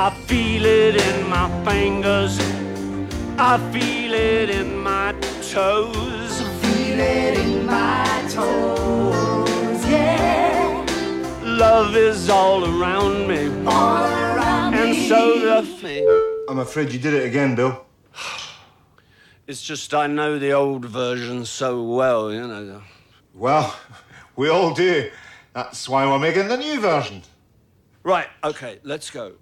I feel it in my fingers. I feel it in my toes. Feel it in my toes, yeah. Love is all around me. All around And me. so the thing. I'm afraid you did it again, Bill. It's just I know the old version so well, you know. Well, we all do. That's why we're making the new version. Right, okay, let's go.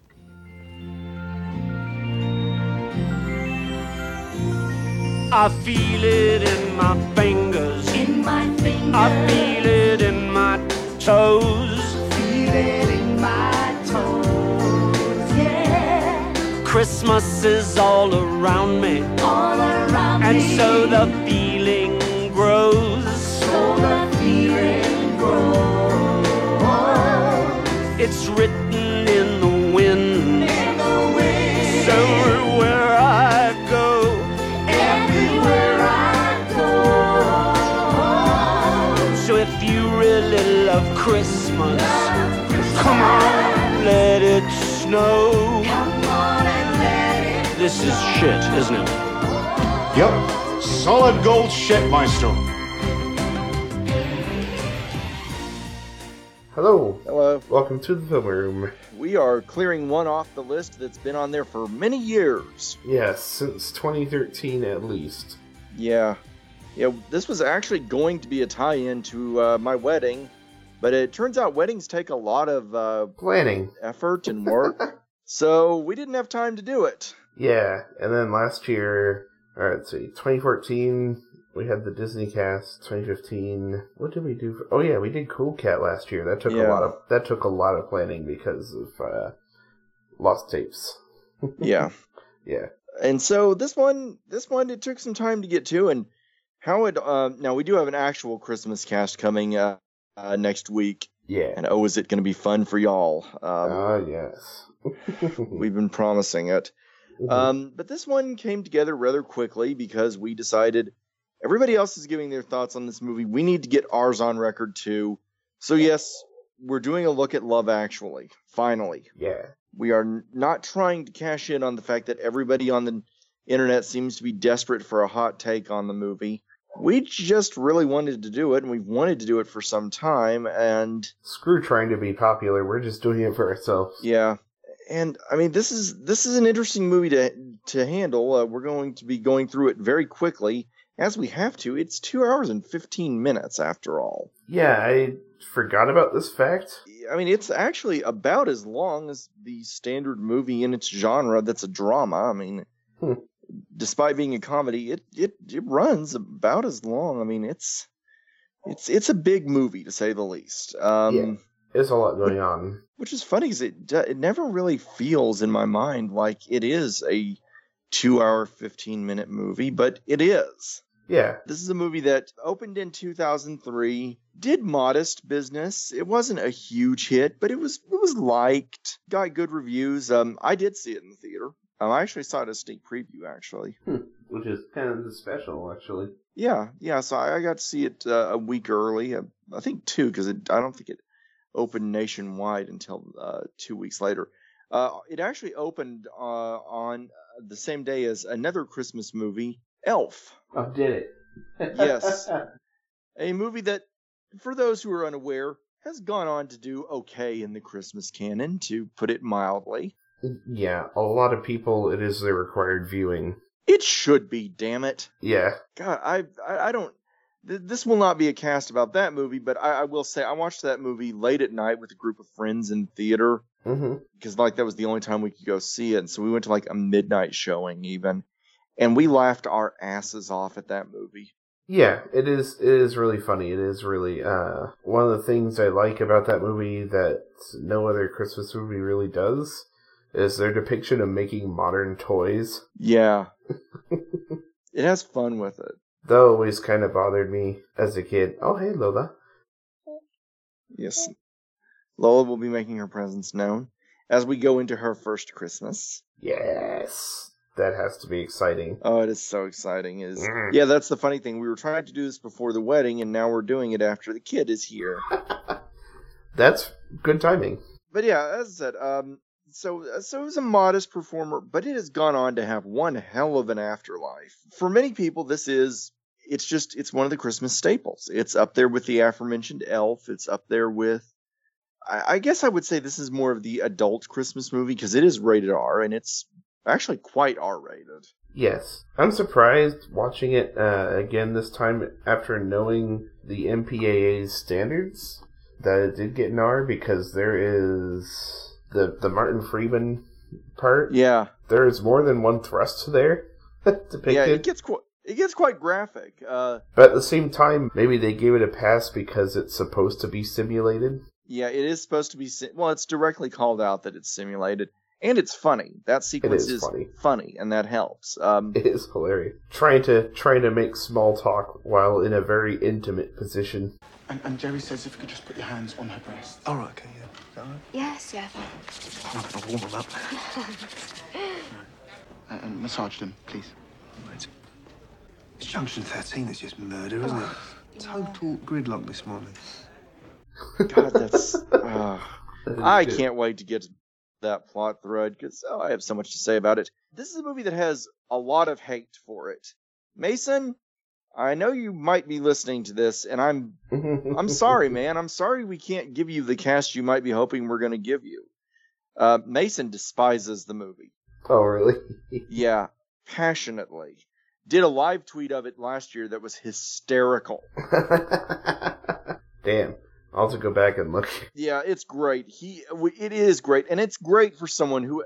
I feel it in my fingers. in my fingers. I feel it in my toes. Feel it in my toes, yeah. Christmas is all around me. All around And me. so the feeling grows. So the feeling grows. It's written Christmas, come on, let it snow. Come on and let it This is shit, isn't it? Yep. Solid gold shit, Maestro. Hello, Hello. welcome to the film room. We are clearing one off the list that's been on there for many years. Yes, since 2013 at least. Yeah. Yeah, this was actually going to be a tie in to uh, my wedding, but it turns out weddings take a lot of uh, Planning. effort and work, so we didn't have time to do it. Yeah, and then last year, or let's see, 2014, we had the Disney cast. 2015, what did we do? For, oh yeah, we did Cool Cat last year. That took a lot of that took a lot of planning because of uh, lost tapes. Yeah. Yeah, and so this one this one it took some time to get to and how it uh, now we do have an actual christmas cast coming uh, uh next week yeah. and oh is it going to be fun for y'all um, Ah yes. we've been promising it Mhm. um but this one came together rather quickly because we decided everybody else is giving their thoughts on this movie we need to get ours on record too so yes we're doing a look at love actually finally yeah. we are not trying to cash in on the fact that everybody on the internet seems to be desperate for a hot take on the movie. We just really wanted to do it, and we've wanted to do it for some time. And Screw trying to be popular. We're just doing it for ourselves. yeah, and I mean this is this is an interesting movie to to handle. Uh, we're going to be going through it very quickly, as we have to. It's two hours and fifteen minutes after all. Yeah, I forgot about this fact. I mean, it's actually about as long as the standard movie in its genre that's a drama. I mean, Hmm. Despite being a comedy, it, it it runs about as long. I mean, it's it's it's a big movie to say the least. Um, Yeah. There's a lot going on. Which is funny because it it never really feels in my mind like it is a two hour fifteen minute movie, but it is. Yeah, This is a movie that opened in 2003, did modest business. It wasn't a huge hit, but it was it was liked, got good reviews. Um, I did see it in the theater. Um, I actually saw it as a sneak preview, actually. which is kind of special, actually. Yeah, yeah. So I, I got to see it uh, a week early. Uh, I think two, because I don't think it opened nationwide until uh, two weeks later. Uh, it actually opened uh, on the same day as another Christmas movie, Elf. Oh, did it? Yes. a movie that, for those who are unaware, has gone on to do okay in the Christmas canon, to put it mildly. Yeah, a lot of people, it is their required viewing. It should be, damn it. Yeah, God, I I, I don't. Th- this will not be a cast about that movie, but I, I will say I watched that movie late at night with a group of friends in theater hmm because like that was the only time we could go see it. And so we went to like a midnight showing even, and we laughed our asses off at that movie. yeah. It is. It is really funny. It is really uh one of the things I like about that movie that no other Christmas movie really does is their depiction of making modern toys. Yeah, it has fun with it. That always kind of bothered me as a kid. Oh, hey, Lola. Yes. Lola will be making her presence known as we go into her first Christmas. Yes, that has to be exciting. Oh, it is so exciting. Is Mm. yeah, that's the funny thing. We were trying to do this before the wedding, and now we're doing it after the kid is here. That's good timing. But yeah, as I said, um, so uh, so it was a modest performer, but it has gone on to have one hell of an afterlife. For many people, this is it's just it's one of the Christmas staples. It's up there with the aforementioned Elf. It's up there with I, I guess I would say this is more of the adult Christmas movie because it is rated R and it's actually quite R rated. Yes, I'm surprised watching it uh, again this time after knowing the MPAA's standards that it did get an R because there is the the Martin Freeman part. Yeah, There is more than one thrust there depicted. yeah, it gets quite it gets quite graphic. Uh, but at the same time, maybe they gave it a pass because it's supposed to be simulated. yeah, it is supposed to be si- well, it's directly called out that it's simulated and it's funny. That sequence is funny. funny. and that helps. Um, It is hilarious. Trying to trying to make small talk while in a very intimate position. And, and Jerry says if you could just put your hands on her breast. All right, okay, yeah. Is all right? Yes, yeah, fine. I'm gonna warm them up. And, and massage them, please. Right. It's Junction 13 is just murder, isn't it? Total gridlock this morning. God, that's. uh, I can't wait to get to that plot thread because oh, I have so much to say about it. This is a movie that has a lot of hate for it. Mason, I know you might be listening to this, and I'm I'm sorry, man. I'm sorry we can't give you the cast you might be hoping we're going to give you. Uh, Mason despises the movie. Oh, really? Yeah, passionately. Did a live tweet of it last year that was hysterical. Damn. I'll have to go back and look. Yeah, it's great. He, it is great, and it's great for someone who,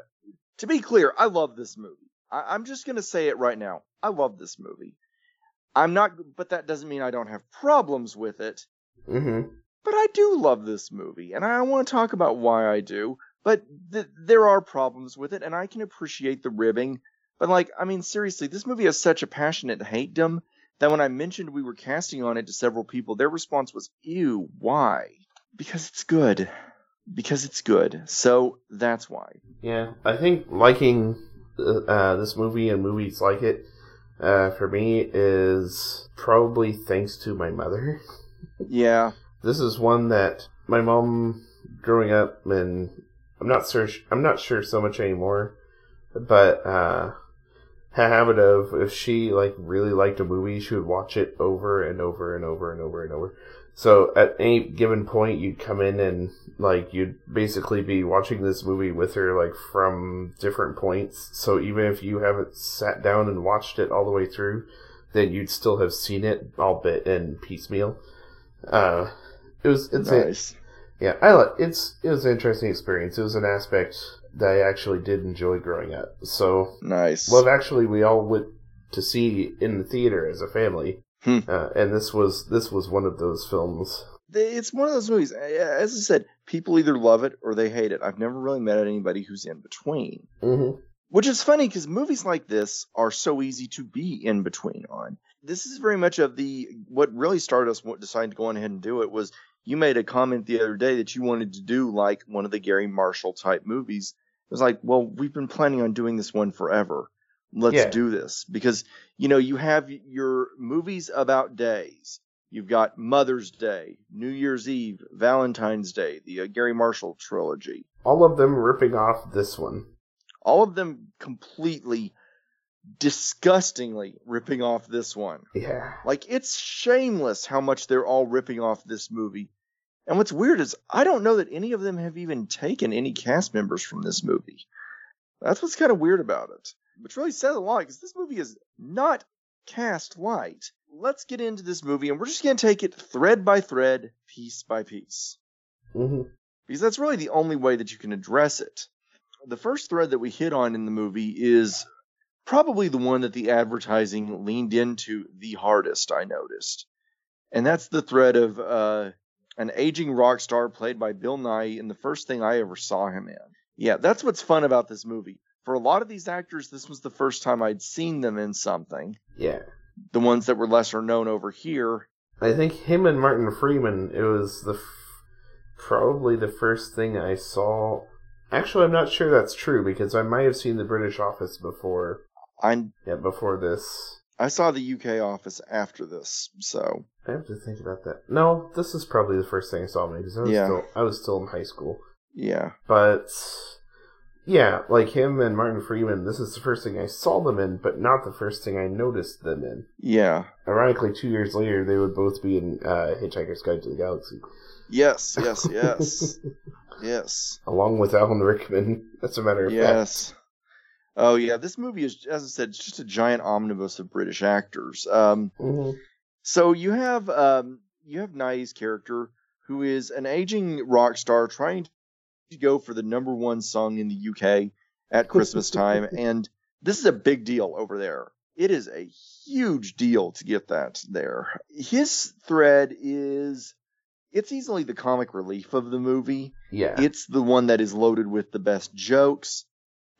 to be clear, I love this movie. I, I'm just gonna say it right now. I love this movie. I'm not, but that doesn't mean I don't have problems with it. Mm-hmm. But I do love this movie, and I want to talk about why I do. But th- there are problems with it, and I can appreciate the ribbing. But like, I mean, seriously, this movie has such a passionate hatedom that when I mentioned we were casting on it to several people, their response was, "Ew, why?" Because it's good. Because it's good. So that's why. Yeah, I think liking uh, uh, this movie and movies like it uh, for me is probably thanks to my mother. Yeah. This is one that my mom, growing up, and I'm not sure. I'm not sure so much anymore, but uh, habit of if she like really liked a movie, she would watch it over and over and over and over and over. So at any given point, you'd come in and like you'd basically be watching this movie with her like from different points. So even if you haven't sat down and watched it all the way through, then you'd still have seen it all bit and piecemeal. Uh, it was it's nice. yeah, I like it's it was an interesting experience. It was an aspect I actually did enjoy growing up. So Nice. Love Actually, we all went to see in the theater as a family, Hmm. uh, and this was this was one of those films. it's one of those movies. As I said, people either love it or they hate it. I've never really met anybody who's in between. Mm-hmm. Which is funny because movies like this are so easy to be in between on. This is very much of the what really started us deciding to go on ahead and do it was you made a comment the other day that you wanted to do like one of the Garry Marshall type movies. It was like, well, we've been planning on doing this one forever. Let's Yeah. do this because you know you have your movies about days. You've got Mother's Day, New Year's Eve, Valentine's Day, the uh, Garry Marshall trilogy All of them ripping off this one. all of them completely disgustingly ripping off this one. Yeah. Like it's shameless how much they're all ripping off this movie. And what's weird is I don't know that any of them have even taken any cast members from this movie. That's what's kind of weird about it. Which really says a lot because this movie is not cast light. Let's get into this movie and we're just going to take it thread by thread, piece by piece hmm because that's really the only way that you can address it. The first thread that we hit on in the movie is probably the one that the advertising leaned into the hardest, I noticed. And that's the thread of uh, an aging rock star played by Bill Nighy in the first thing I ever saw him in. Yeah, that's what's fun about this movie. For a lot of these actors, this was the first time I'd seen them in something. Yeah. The ones that were lesser known over here. I think him and Martin Freeman. It was the f- probably the first thing I saw. Actually, I'm not sure that's true because I might have seen the British Office before. I Yeah, before this. I saw the UK office after this, so I have to think about that. No, this is probably the first thing I saw because I was Yeah. still I was still in high school. yeah. But Yeah, like him and Martin Freeman, this is the first thing I saw them in, but not the first thing I noticed them in. Yeah. Ironically, two years later, they would both be in uh, Hitchhiker's Guide to the Galaxy, Yes, yes, yes. yes. along with Alan Rickman. As a matter of Yes. Oh yeah, this movie is, as I said, it's just a giant omnibus of British actors. Um. Mhm. so you have um, you have Nighy's character, who is an aging rock star trying to go for the number one song in the UK at Christmas time, and this is a big deal over there. It is a huge deal to get that there. His thread is it's easily the comic relief of the movie. Yeah. It's the one that is loaded with the best jokes,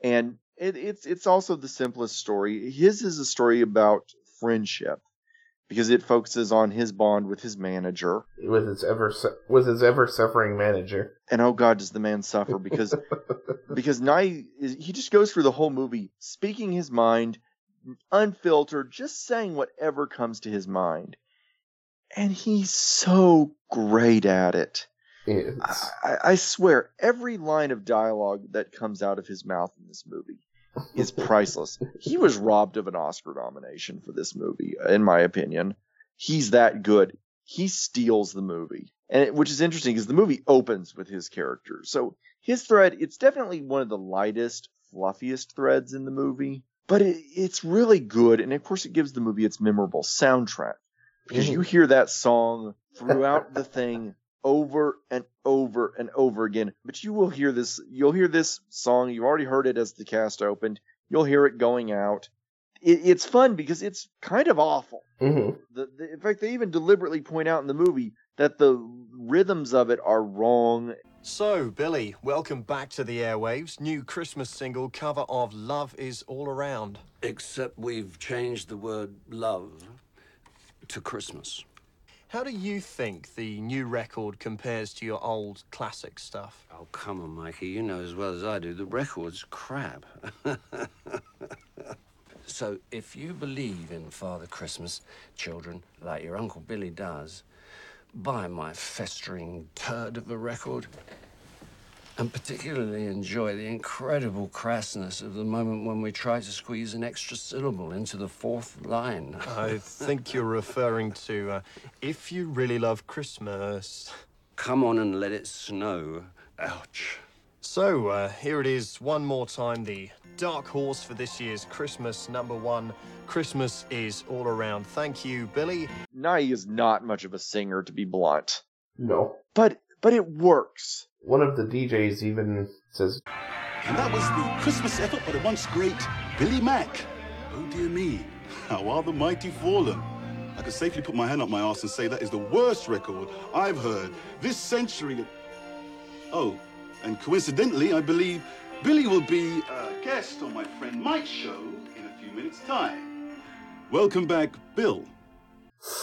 and it, it's it's also the simplest story. His is a story about friendship because it focuses on his bond with his manager. with his ever su- with his ever suffering manager. And oh God, does the man suffer because because Nighy is he just goes through the whole movie speaking his mind, unfiltered, just saying whatever comes to his mind, and he's so great at it. I, I swear, every line of dialogue that comes out of his mouth in this movie is priceless. he was robbed of an Oscar nomination for this movie, in my opinion. He's that good. He steals the movie, and it, which is interesting because the movie opens with his character. So his thread, it's definitely one of the lightest, fluffiest threads in the movie, but it, it's really good, and of course, it gives the movie its memorable soundtrack because you mm-hmm. hear that song throughout the thing over and over and over again. But you will hear this, you'll hear this song. You've already heard it as the cast opened. You'll hear it going out. It, it's fun because it's kind of awful. Mhm. The, the, in fact, they even deliberately point out in the movie that the rhythms of it are wrong. So, Billy, welcome back to the airwaves. New Christmas single cover of Love Is All Around. Except we've changed the word love to Christmas. How do you think the new record compares to your old classic stuff? Oh, come on, Mikey. You know as well as I do, the record's crap. so, if you believe in Father Christmas, children, like your Uncle Billy does, buy my festering turd of a record. And particularly enjoy the incredible crassness of the moment when we try to squeeze an extra syllable into the fourth line. I think you're referring to uh, If You Really Love Christmas. Come on and let it snow. Ouch. So, uh, here it is one more time the dark horse for this year's Christmas number one. Christmas is all around. Thank you, Billy. Nighy is not much of a singer, to be blunt, No. but but it works. One of the DJs even says, And that was the Christmas effort by the once great Billy Mack. Oh dear me, how are the mighty fallen? I could safely put my hand up my arse and say that is the worst record I've heard this century. Oh, and coincidentally, I believe Billy will be a guest on my friend Mike's show in a few minutes' time. Welcome back, Bill.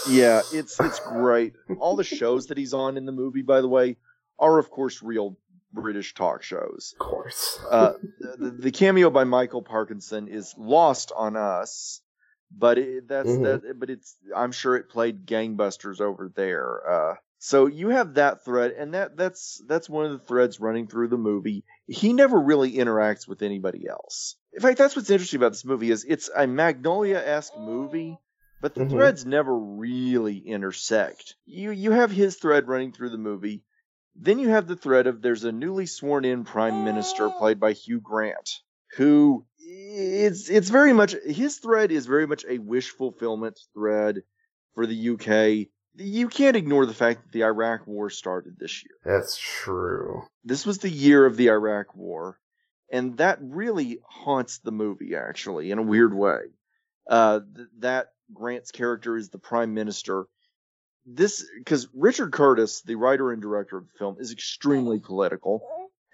Yeah, it's it's great. All the shows that he's on in the movie, by the way, are of course real British talk shows. of course. Uh, the, the cameo by Michael Parkinson is lost on us, but it, that's Mhm. that. But it's I'm sure it played gangbusters over there. Uh, so you have that thread, and that that's that's one of the threads running through the movie. He never really interacts with anybody else. In fact, that's what's interesting about this movie is it's a Magnolia esque movie, but the Mhm. threads never really intersect. You you have his thread running through the movie. Then you have the thread of there's a newly sworn in prime minister played by Hugh Grant, who it's it's very much his thread is very much a wish fulfillment thread for the UK. You can't ignore the fact that the Iraq War started this year. That's true. This was the year of the Iraq War, and that really haunts the movie actually in a weird way. Uh, th- that Grant's character is the prime minister. This because Richard Curtis, the writer and director of the film, is extremely political.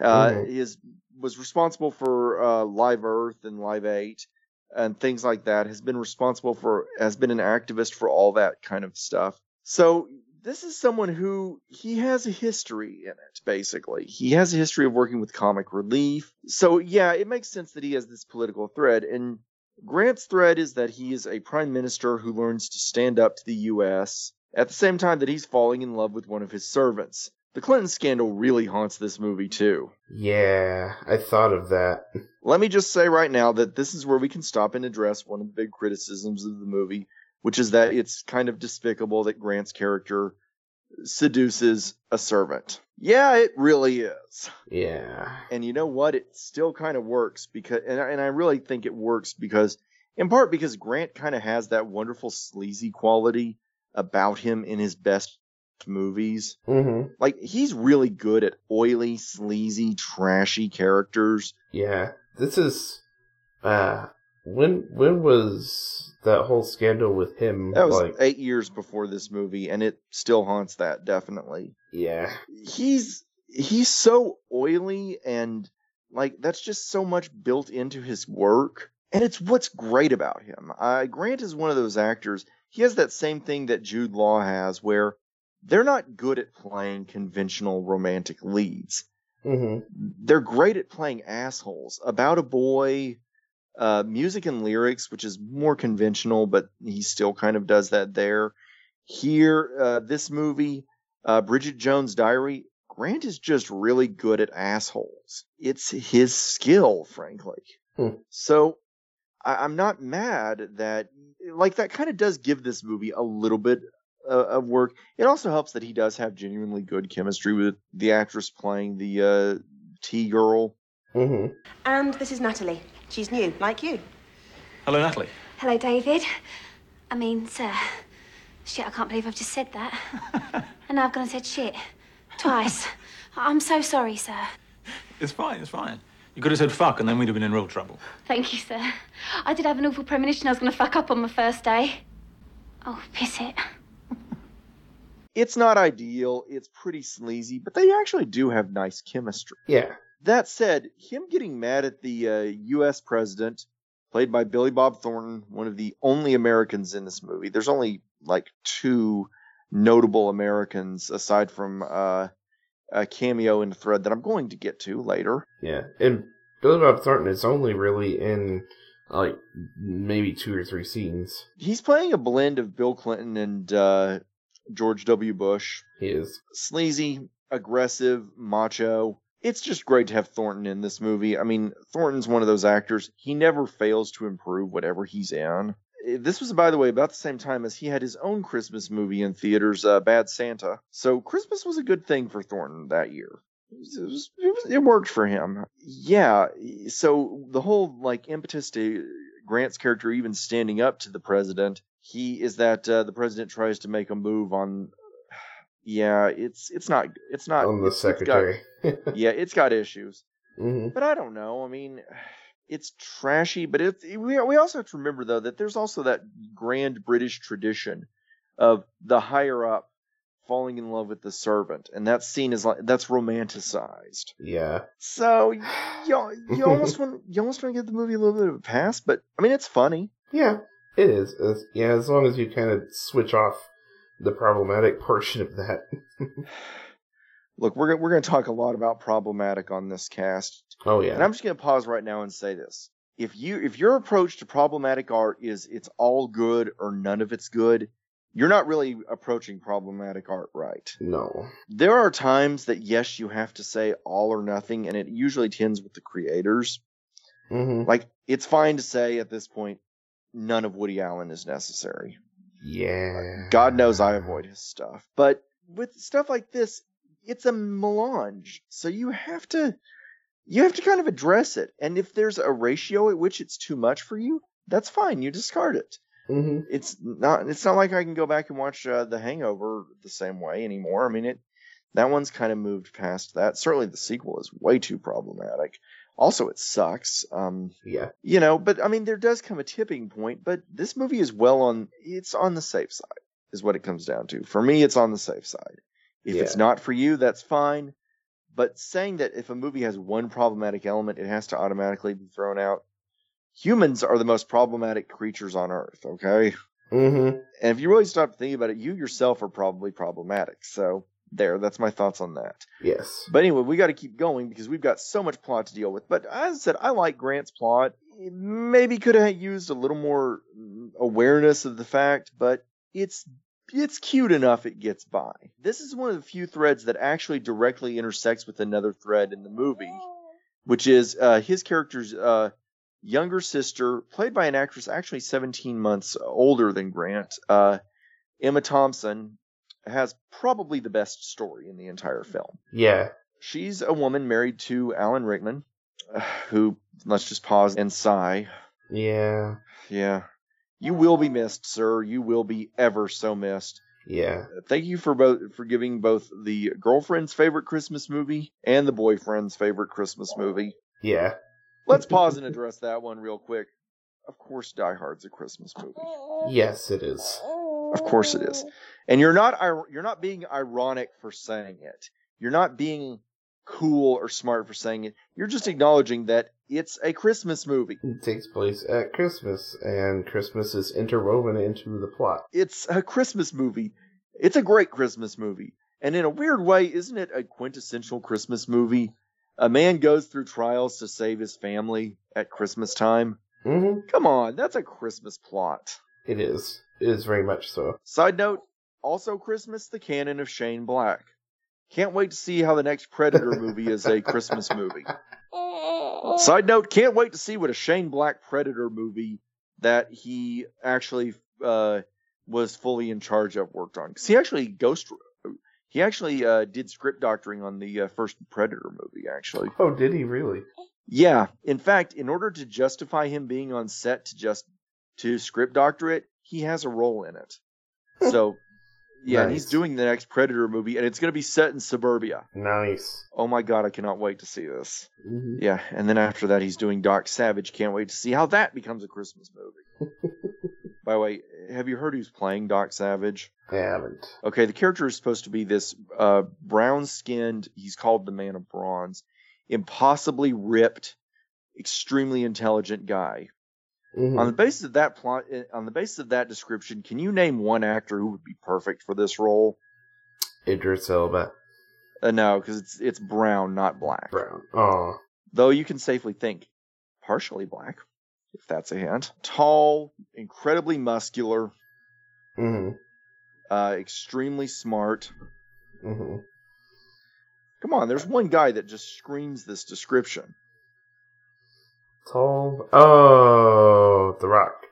Uh, Mhm. He is was responsible for uh, Live Earth and Live Eight and things like that. Has been responsible for has been an activist for all that kind of stuff. So this is someone who he has a history in it. Basically, he has a history of working with comic relief. So yeah, it makes sense that he has this political thread. And Grant's thread is that he is a prime minister who learns to stand up to the U.S. at the same time that he's falling in love with one of his servants. The Clinton scandal really haunts this movie too. Yeah, I thought of that. Let me just say right now that this is where we can stop and address one of the big criticisms of the movie, which is that it's kind of despicable that Grant's character seduces a servant. Yeah, it really is. Yeah. And you know what? It still kind of works because, and I, and I really think it works because, in part because Grant kind of has that wonderful sleazy quality about him in his best movies. Mm-hmm. Like he's really good at oily, sleazy, trashy characters. Yeah. This is uh when when was that whole scandal with him That was like eight years before this movie, and it still haunts that definitely. yeah. He's he's so oily and like that's just so much built into his work, and it's what's great about him. Uh, Grant is one of those actors. He has that same thing that Jude Law has, where they're not good at playing conventional romantic leads. Mm-hmm. they're great at playing assholes. About a boy, uh, music and lyrics, which is more conventional, but he still kind of does that there. Here, uh, this movie, uh, Bridget Jones' Diary, Grant is just really good at assholes. It's his skill, frankly. Hmm. So I, I'm not mad that, like, that kind of does give this movie a little bit uh, of work. It also helps that he does have genuinely good chemistry with the actress playing the uh, T girl. Mm-hmm. And this is Natalie. She's new, like you. Hello, Natalie. Hello, David. I mean, sir. Shit, I can't believe I've just said that. and now I've gone and said shit. Twice. I'm so sorry, sir. It's fine, it's fine. You could have said fuck and then we'd have been in real trouble. Thank you, sir. I did have an awful premonition I was going to fuck up on my first day. Oh, piss it. It's not ideal, it's pretty sleazy, but they actually do have nice chemistry. Yeah. That said, him getting mad at the uh, U.S. president, played by Billy Bob Thornton, one of the only Americans in this movie. There's only like two notable Americans aside from uh, a cameo in the thread that I'm going to get to later. Yeah. And Billy Bob Thornton is only really in like maybe two or three scenes. He's playing a blend of Bill Clinton and uh, George W. Bush. He is. Sleazy, aggressive, macho. It's just great to have Thornton in this movie. I mean, Thornton's one of those actors. He never fails to improve whatever he's in. Eh, This was, by the way, about the same time as he had his own Christmas movie in theaters, uh, Bad Santa. So Christmas was a good thing for Thornton that year. It, was, it, was, it, worked for him. Yeah. So the whole like impetus to Grant's character even standing up to the president, he is that uh, the president tries to make a move on. Yeah, it's it's not it's not On the it's- it's got- secretary. yeah, it's got issues. hmm But I don't know. I mean, it's trashy, but it, we we also have to remember though that there's also that grand British tradition of the higher up falling in love with the servant, and that scene is like that's romanticized. Yeah. So you you almost want you almost want to give the movie a little bit of a pass, but I mean it's funny. Yeah. It is. It's- yeah, as long as you kind of switch off the problematic portion of that. Look, we're we're going to talk a lot about problematic on this cast. Oh yeah. And I'm just going to pause right now and say this. If you if your approach to problematic art is it's all good or none of it's good, you're not really approaching problematic art right. No. There are times that yes, you have to say all or nothing and it usually tends with the creators. Mm-hmm. Like it's fine to say at this point none of Woody Allen is necessary. Yeah. God knows I avoid his stuff. But with stuff like this, it's a melange. So you have to you have to kind of address it. And if there's a ratio at which it's too much for you, that's fine. You discard it. Mm-hmm. It's not it's not like I can go back and watch uh, The Hangover the same way anymore. I mean it that one's kind of moved past that. Certainly the sequel is way too problematic. Also it sucks. Um Yeah. you know, but I mean, there does come a tipping point, but this movie is well on, it's on the safe side, is what it comes down to. For me, it's on the safe side. If it's not for you, that's fine. But saying that if a movie has one problematic element, it has to automatically be thrown out. Humans are the most problematic creatures on earth, okay? Mm-hmm. And if you really stop thinking about it, you yourself are probably problematic. So, there, that's my thoughts on that. Yes. But anyway, we got to keep going because we've got so much plot to deal with. But as I said, I like Grant's plot. It maybe could have used a little more mm, awareness of the fact, but it's it's cute enough it gets by. This is one of the few threads that actually directly intersects with another thread in the movie, which is uh, his character's uh, younger sister, played by an actress actually 17 months older than Grant, uh, Emma Thompson, has probably the best story in the entire film. Yeah. She's a woman married to Alan Rickman, uh, who, let's just pause and sigh. Yeah. Yeah. You will be missed, sir. You will be ever so missed. Yeah. Uh, thank you for both for giving both the girlfriend's favorite Christmas movie and the boyfriend's favorite Christmas movie. Yeah. Let's pause and address that one real quick. Of course, Die Hard's a Christmas movie. Yes, it is. Of course it is. And you're not you're not being ironic for saying it. You're not being cool or smart for saying it. You're just acknowledging that it's a Christmas movie. It takes place at Christmas, and Christmas is interwoven into the plot. It's a Christmas movie. It's a great Christmas movie. And in a weird way, isn't it a quintessential Christmas movie? A man goes through trials to save his family at Christmas time. Mm-hmm. Come on, that's a Christmas plot. It is. It is very much so. Side note, also Christmas, the canon of Shane Black. Can't wait to see how the next Predator movie is a Christmas movie. Side note, can't wait to see what a Shane Black Predator movie that he actually uh, was fully in charge of worked on. Because he actually ghost, he actually uh, did script doctoring on the uh, first Predator movie. Actually, Oh, did he really? yeah. In fact, in order to justify him being on set to just to script doctor it, he has a role in it. So, yeah, and he's doing the next Predator movie, and it's going to be set in suburbia. Nice. Oh my god, I cannot wait to see this. Mhm. Yeah, and then after that, he's doing Doc Savage. Can't wait to see how that becomes a Christmas movie. By the way, have you heard who's playing Doc Savage? I haven't. Okay, the character is supposed to be this uh, brown skinned, he's called the Man of Bronze, impossibly ripped, extremely intelligent guy. Mhm. On the basis of that plot, eh, on the basis of that description, can you name one actor who would be perfect for this role? Idris Elba. Uh, no, because it's it's brown, not black. Brown. Oh. Though you can safely think partially black, if that's a hint. Tall, incredibly muscular, hmm uh, extremely smart. hmm Come on, there's one guy that just screams this description. Tall. Oh, The Rock.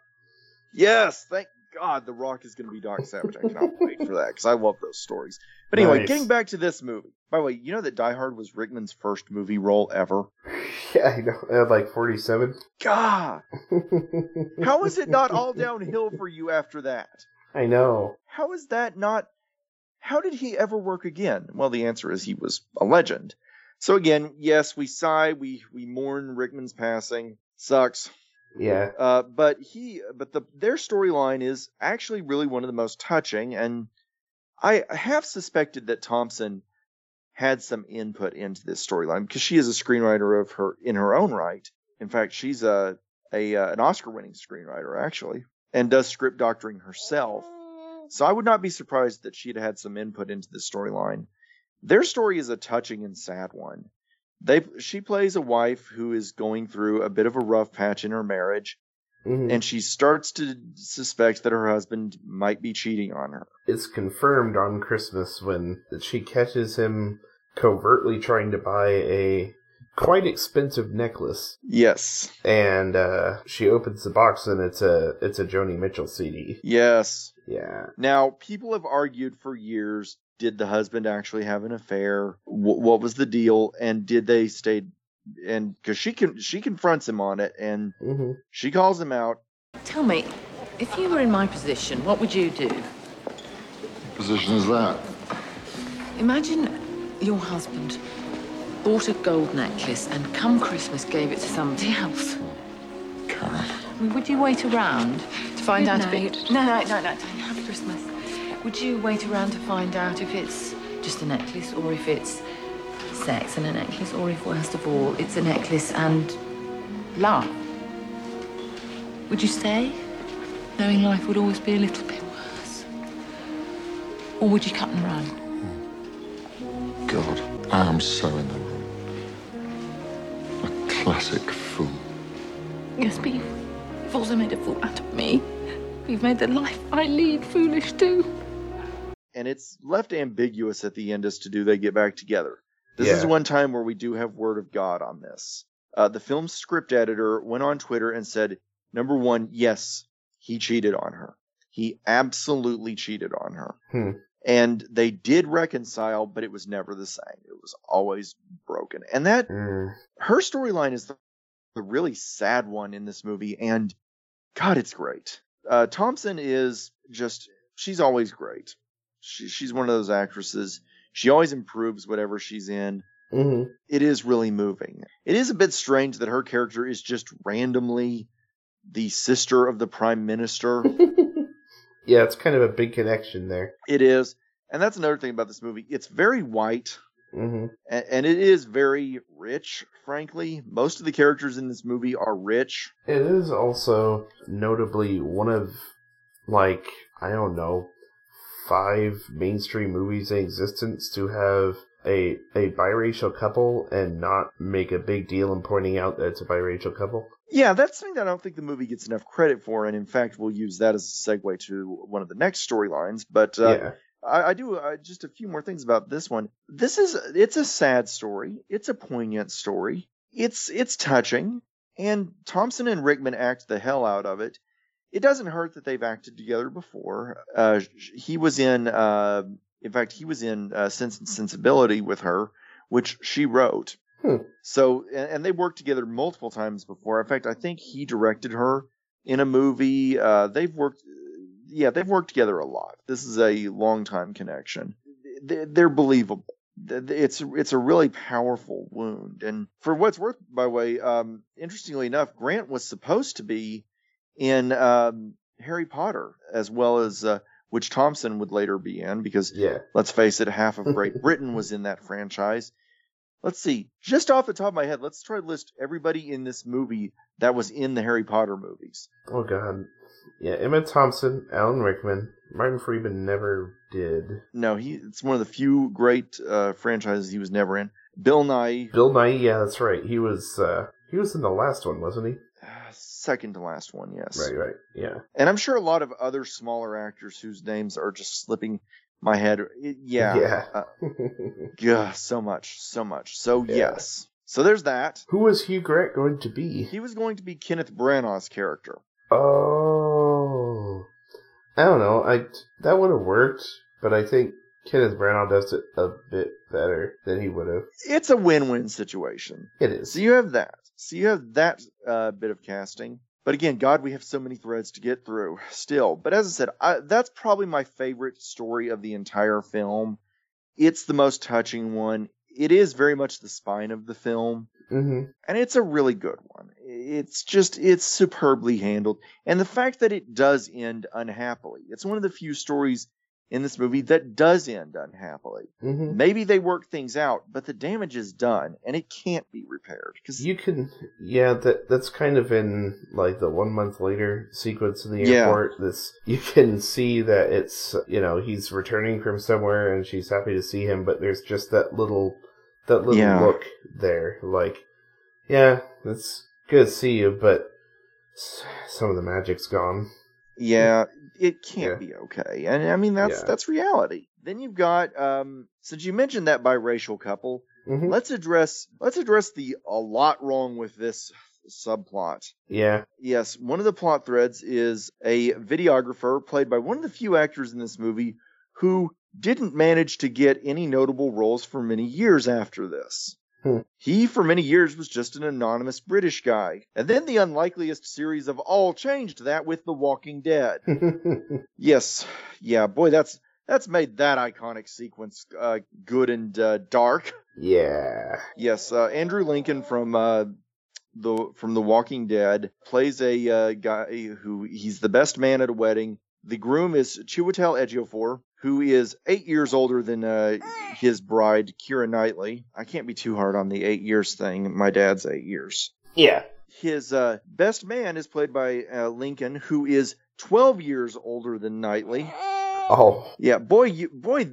Yes, thank God The Rock is going to be Doc Savage. I cannot wait for that because I love those stories. But anyway, Nice. getting back to this movie. By the way, you know that Die Hard was Rickman's first movie role ever? Yeah, I know. At like 47. God, how is it not all downhill for you after that? I know. How is that not? How did he ever work again? Well, the answer is he was a legend. So again, yes, we sigh, we we mourn Rickman's passing. Sucks. Yeah. Uh, but he, but the their storyline is actually really one of the most touching, and I have suspected that Thompson had some input into this storyline because she is a screenwriter of her in her own right. In fact, she's a a uh, an Oscar-winning screenwriter actually, and does script doctoring herself. So I would not be surprised that she'd had some input into the storyline. Their story is a touching and sad one. They she plays a wife who is going through a bit of a rough patch in her marriage, Mhm. and she starts to suspect that her husband might be cheating on her. It's confirmed on Christmas when she catches him covertly trying to buy a quite expensive necklace. Yes. And uh, she opens the box and it's a it's a Joni Mitchell CD. Yes. Yeah. Now, people have argued for years did the husband actually have an affair? Wh- what was the deal? And did they stay? And because she can, she confronts him on it, and Mm-hmm. she calls him out. Tell me, if you were in my position, what would you do? position is that? Imagine your husband bought a gold necklace and come Christmas gave it to somebody else. I mean, would you wait around to find Good out if it... No, no, no, no, don't Christmas. Would you wait around to find out if it's just a necklace or if it's sex and a necklace or if, worst of all, it's a necklace and love? Would you stay, knowing life would always be a little bit worse? Or would you cut and run? Hmm. God, I am so in the wrong. A classic fool. Yes, but you've, you've also made a fool out of me. You've made the life I lead foolish too. And it's left ambiguous at the end as to do they get back together. This is one time where we do have word of God on this. Uh, the film's script editor went on Twitter and said, number one, yes, he cheated on her. He absolutely cheated on her. Hmm. And they did reconcile, but it was never the same. It was always broken. And that, Mm. her storyline is the, the really sad one in this movie. And God, it's great. Uh, Thompson is just, she's always great. She, she's one of those actresses. She always improves whatever she's in. hmm It is really moving. It is a bit strange that her character is just randomly the sister of the prime minister. Yeah, it's kind of a big connection there. it is. And that's another thing about this movie. It's very white hmm a- and it is very rich, frankly. Most of the characters in this movie are rich. It is also notably one of, like, I don't know, five mainstream movies in existence to have a a biracial couple and not make a big deal in pointing out that it's a biracial couple. Yeah, that's something that I don't think the movie gets enough credit for, and in fact, we'll use that as a segue to one of the next storylines. But uh, yeah. I, I do uh, just a few more things about this one. This is it's a sad story. It's a poignant story. It's it's touching, and Thompson and Rickman act the hell out of it. It doesn't hurt that they've acted together before. Uh, he was in, uh, in fact, he was in uh, Sense and Sensibility with her, which she wrote. Hmm. So, and, and they worked together multiple times before. In fact, I think he directed her in a movie. Uh, they've worked, yeah, they've worked together a lot. This is a long time connection. They- They're believable. It's it's a really powerful wound, and for what's worth, by the way, um, interestingly enough, Grant was supposed to be in um, Harry Potter as well as uh, which Thompson would later be in because Yeah. let's face it, half of Great Britain was in that franchise. Let's see, just off the top of my head, let's try to list everybody in this movie that was in the Harry Potter movies. Oh god. Yeah, Emma Thompson, Alan Rickman, Martin Freeman never did. No, he it's one of the few great uh, franchises he was never in. Bill Nighy, Bill Nighy, yeah, that's right. He was uh he was in the last one, wasn't he? Second to last one, yes. Right, right. Yeah. And I'm sure a lot of other smaller actors whose names are just slipping my head. It- yeah. Yeah. Uh, yeah, so much, so much. So Yeah. yes. So there's that. Who was Hugh Grant going to be? He was going to be Kenneth Branagh's character. Oh. I don't know. I that would have worked, but I think Kenneth Branagh does it a bit better than he would have. It's a win-win situation. It is. So you have that. So you have that uh, bit of casting. But again, God, we have so many threads to get through still. But as I said, I, that's probably my favorite story of the entire film. It's the most touching one. It is very much the spine of the film. hmm and it's a really good one. It's just it's superbly handled, and the fact that it does end unhappily. It's one of the few stories in this movie that does end unhappily. hmm Maybe they work things out, but the damage is done, and it can't be repaired. Because You can, yeah. That that's kind of in like the one month later sequence in the Yeah. airport. This you can see that it's you know he's returning from somewhere and she's happy to see him, but there's just that little that little Yeah. look there, like yeah, it's good to see you, but some of the magic's gone. Yeah, it can't Yeah. be okay, and I mean that's Yeah. that's reality. Then you've got um, since you mentioned that biracial couple, Mhm. let's address let's address the a lot wrong with this subplot. Yeah, Yes, one of the plot threads is a videographer played by one of the few actors in this movie who didn't manage to get any notable roles for many years after this. Hmm. He, for many years, was just an anonymous British guy. And then the unlikeliest series of all changed that with The Walking Dead. yes, yeah, boy, that's that's made that iconic sequence uh, good and uh, dark. yeah. Yes, uh, Andrew Lincoln from uh, the from The Walking Dead plays a uh, guy who he's the best man at a wedding. The groom is Chiwetel Ejiofor, who is eight years older than uh, his bride, Keira Knightley. I can't be too hard on the eight years thing. My dad's eight years. Yeah. His uh, best man is played by uh, Lincoln, who is 12 years older than Knightley. Oh. Yeah, boy, you, boy,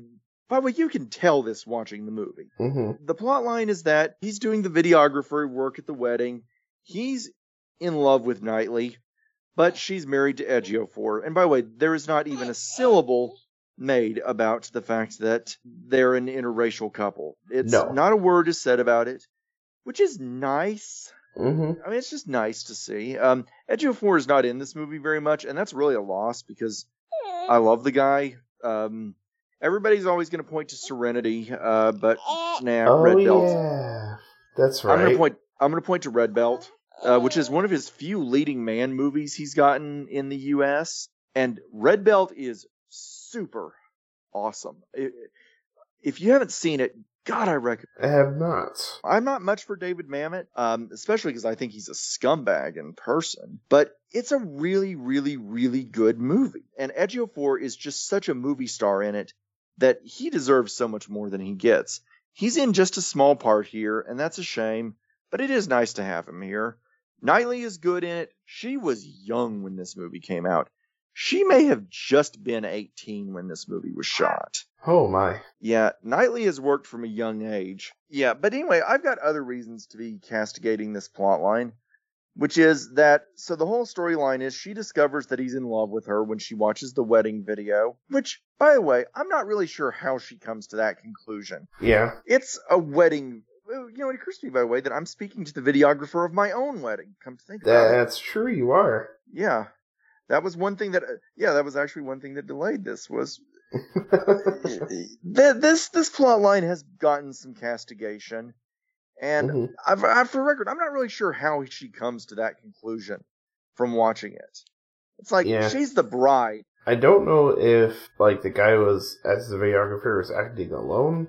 by the way, you can tell this watching the movie. hmm The plot line is that he's doing the videographer work at the wedding. He's in love with Knightley, but she's married to Ejiofor. And by the way, there is not even a syllable made about the fact that they're an interracial couple. It's No. not a word is said about it, which is nice. Mm-hmm. I mean, it's just nice to see. Um, Ejiofor is not in this movie very much, and that's really a loss because I love the guy. Um, everybody's always going to point to Serenity, uh, but nah, oh Red Belt. yeah, that's right. I'm going to point. I'm going to point to Red Belt, uh, which is one of his few leading man movies he's gotten in the U.S. And Red Belt is super awesome. If you haven't seen it, God, I recommend. I have not. I'm not much for David Mamet, um, especially because I think he's a scumbag in person. But it's a really, really, really good movie, and Ejiofor is just such a movie star in it that he deserves so much more than he gets. He's in just a small part here, and that's a shame. But it is nice to have him here. Knightley is good in it. She was young when this movie came out. She may have just been 18 when this movie was shot. Oh my. Yeah, Knightley has worked from a young age. Yeah, but anyway, I've got other reasons to be castigating this plot line, which is that so the whole storyline is she discovers that he's in love with her when she watches the wedding video, which, by the way, I'm not really sure how she comes to that conclusion. Yeah. It's a wedding. You know, it occurs to me, by the way, that I'm speaking to the videographer of my own wedding. Come to think about it. That's true. You are. Yeah. That was one thing that, uh, yeah, that was actually one thing that delayed this was th- this this plot line has gotten some castigation, and Mhm. I've, i for record, I'm not really sure how she comes to that conclusion from watching it. It's like Yeah. she's the bride. I don't know if like the guy was as the videographer was acting alone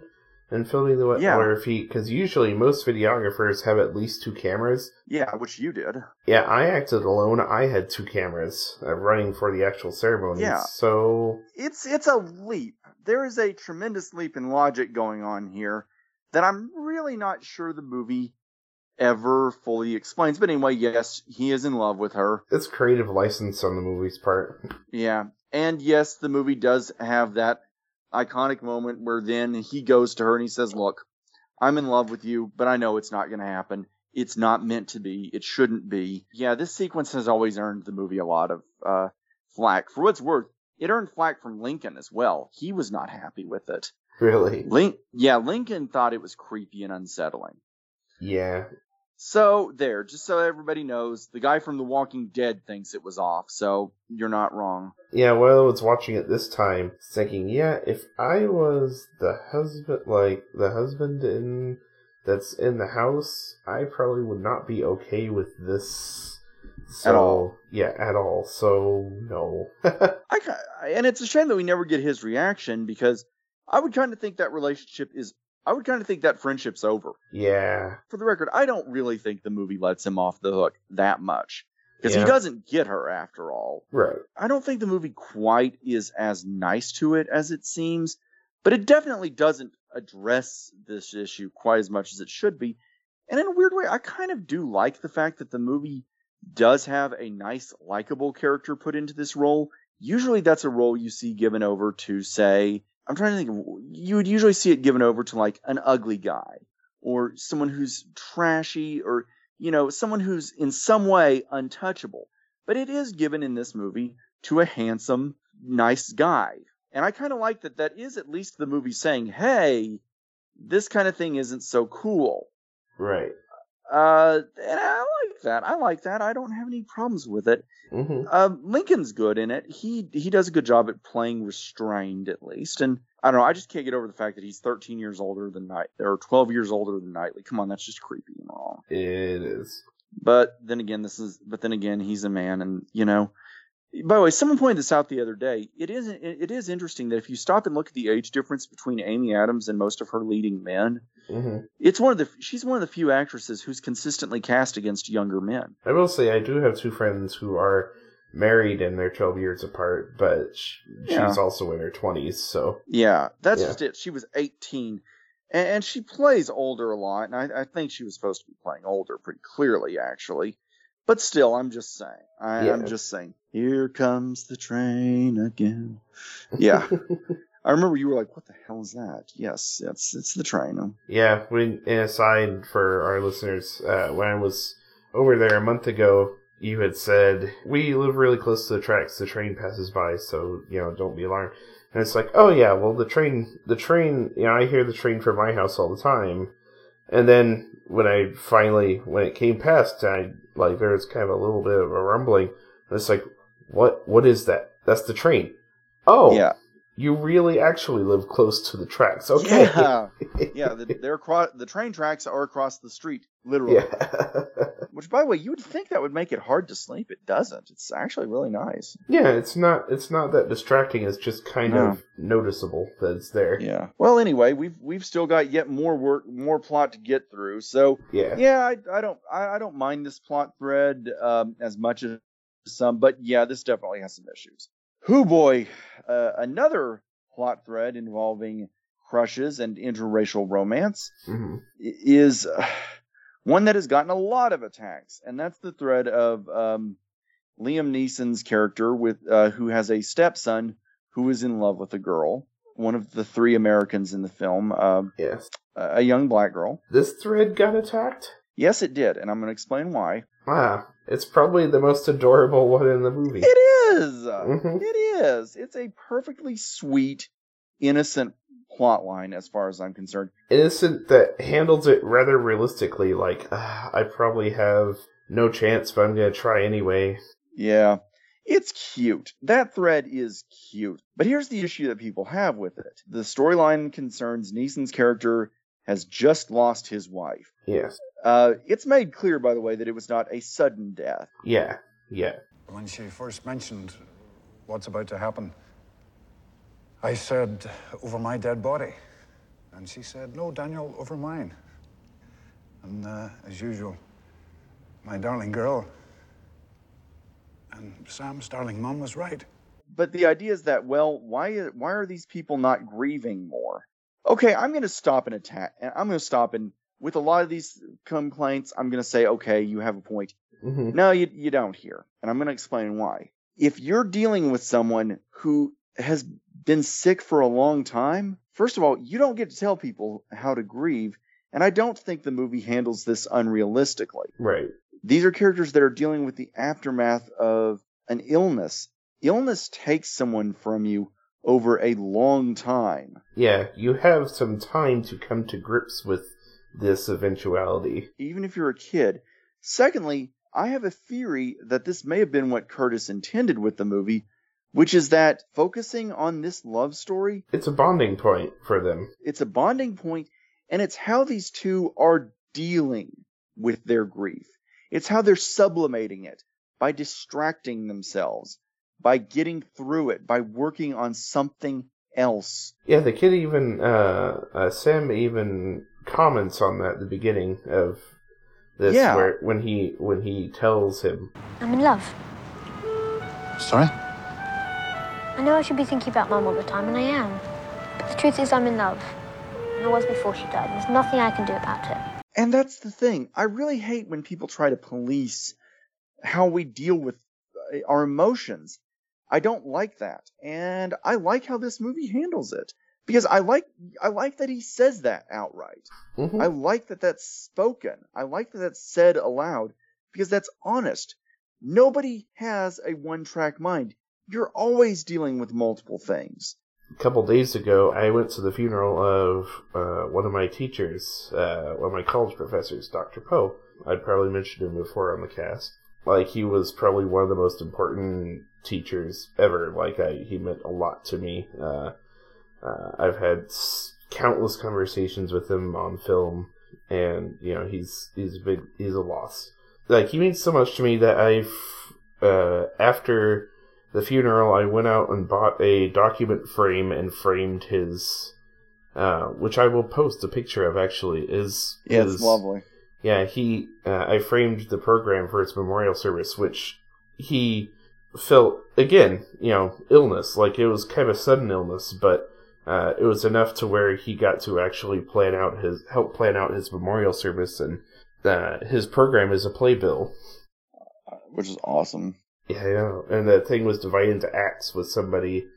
and filming the wet Yeah. or if because usually most videographers have at least two cameras. Yeah, which you did. Yeah, I acted alone. I had two cameras uh, running for the actual ceremony. Yeah. So It's it's a leap. There is a tremendous leap in logic going on here that I'm really not sure the movie ever fully explains. But anyway, yes, he is in love with her. it's creative license on the movie's part. Yeah. And yes, the movie does have that iconic moment where then he goes to her and he says, Look, I'm in love with you, but I know it's not going to happen. It's not meant to be. It shouldn't be. Yeah, this sequence has always earned the movie a lot of uh, flack. For what's worth, it earned flack from Lincoln as well. He was not happy with it. Really? Link, yeah, Lincoln thought it was creepy and unsettling. Yeah. So there, just so everybody knows, the guy from The Walking Dead thinks it was off. So you're not wrong. Yeah, while I was watching it this time, thinking, yeah, if I was the husband, like the husband in that's in the house, I probably would not be okay with this. So, At all. Yeah, at all. So no. I and it's a shame that we never get his reaction because I would kind of think that relationship is. I would kind of think that friendship's over. yeah. For the record, I don't really think the movie lets him off the hook that much because Yeah. he doesn't get her after all. Right. I don't think the movie quite is as nice to it as it seems, but it definitely doesn't address this issue quite as much as it should be. And in a weird way, I kind of do like the fact that the movie does have a nice, likable character put into this role. Usually that's a role you see given over to, say, I'm trying to think of, you would usually see it given over to like an ugly guy or someone who's trashy or, you know, someone who's in some way untouchable. But it is given in this movie to a handsome, nice guy. And I kind of like that that is at least the movie saying, hey, this kind of thing isn't so cool. Right. Uh, and I like that. I like that. I don't have any problems with it. hmm Uh, Lincoln's good in it. He he does a good job at playing restrained, at least. And I don't know. I just can't get over the fact that he's 13 years older than Knight, or 12 years older than Knightley. Come on, that's just creepy and wrong. It is. But then again, this is. But then again, he's a man, and you know. By the way, someone pointed this out the other day. It is it is interesting that if you stop and look at the age difference between Amy Adams and most of her leading men, hmm it's one of the she's one of the few actresses who's consistently cast against younger men. I will say I do have two friends who are married and they're 12 years apart, but sh- Yeah. she's also in her 20s, so. Yeah, that's Yeah. just it. She was 18, and, and she plays older a lot, and I, I think she was supposed to be playing older pretty clearly, actually. But still, I'm just saying. I, I'm just saying. Here comes the train again. Yeah, I remember you were like, "What the hell is that?" Yes, it's it's the train. Yeah, when and aside for our listeners, uh, when I was over there a month ago, you had said we live really close to the tracks. The train passes by, so you know, don't be alarmed. And it's like, oh yeah, well the train, the train, you know, I hear the train from my house all the time. And then when I finally, when it came past, I like there was kind of a little bit of a rumbling. And it's like, what? What is that? That's the train. Oh, Yeah. You really actually live close to the tracks. Okay. Yeah, yeah. The, they're across, the train tracks are across the street, literally. Yeah. Which, by the way, you would think that would make it hard to sleep. It doesn't. It's actually really nice. Yeah, it's not it's not that distracting. It's just kind No. of noticeable that it's there. Yeah. Well, anyway, we've we've still got yet more work, more plot to get through. So Yeah. yeah, I, I don't I, I don't mind this plot thread um, as much as some, but yeah, this definitely has some issues. Who boy, uh, another plot thread involving crushes and interracial romance hmm is uh, one that has gotten a lot of attacks, and that's the thread of um, Liam Neeson's character with uh, who has a stepson who is in love with a girl, one of the three Americans in the film, uh, Yes. a young black girl. This thread got attacked? Yes, it did, and I'm going to explain why. Ah, it's probably the most adorable one in the movie. It is. Mhm. It is. It's a perfectly sweet, innocent plot line, as far as I'm concerned. Innocent that handles it rather realistically, like, ah, I probably have no chance, but I'm gonna try anyway. Yeah. It's cute. That thread is cute. But here's the issue that people have with it. The storyline concerns Neeson's character has just lost his wife. Yes. Uh, it's made clear, by the way, that it was not a sudden death. Yeah. Yeah. When she first mentioned what's about to happen, I said, over my dead body. And she said, no, Daniel, over mine. And uh, as usual, my darling girl and Sam's darling mom was right. But the idea is that, well, why why are these people not grieving more? Okay, I'm going to stop and attack. I'm going to stop and with a lot of these complaints, I'm going to say, okay, you have a point. Mhm. No, you you don't here, and I'm going to explain why. If you're dealing with someone who has been sick for a long time, first of all, you don't get to tell people how to grieve, and I don't think the movie handles this unrealistically. Right. These are characters that are dealing with the aftermath of an illness. Illness takes someone from you over a long time. Yeah, you have some time to come to grips with this eventuality. even if you're a kid. Secondly, I have a theory that this may have been what Curtis intended with the movie, which is that focusing on this love story, It's a bonding point for them. it's a bonding point, and it's how these two are dealing with their grief. It's how they're sublimating it by distracting themselves, by getting through it, by working on something else. Yeah, the kid even, uh, uh, Sam even comments on that at the beginning of this, Yeah. where when he when he tells him, I'm in love. Sorry? I know I should be thinking about Mum all the time, and I am. But the truth is, I'm in love. And I was before she died. There's nothing I can do about it. And that's the thing. I really hate when people try to police how we deal with uh, our emotions. I don't like that. And I like how this movie handles it. Because I like I like that he says that outright. Mhm. I like that that's spoken. I like that that's said aloud because that's honest. Nobody has a one-track mind. You're always dealing with multiple things. a couple days ago, I went to the funeral of uh, one of my teachers, uh, one of my college professors, Dr. Poe. I'd probably mentioned him before on the cast. Like, he was probably one of the most important teachers ever. Like, I, he meant a lot to me. Uh, uh, I've had s- countless conversations with him on film, and, you know, he's, he's a big, he's a loss. Like, he means so much to me that I've, uh, after the funeral, I went out and bought a document frame and framed his, uh, which I will post a picture of. Actually, is Yeah, is it's lovely. Yeah, he, uh, I framed the program for its memorial service, which he felt again, you know, illness. Like it was kind of sudden illness, but uh, it was enough to where he got to actually plan out his help plan out his memorial service, and uh, his program is a playbill. Which is awesome. Yeah. And the thing was divided into acts with somebody,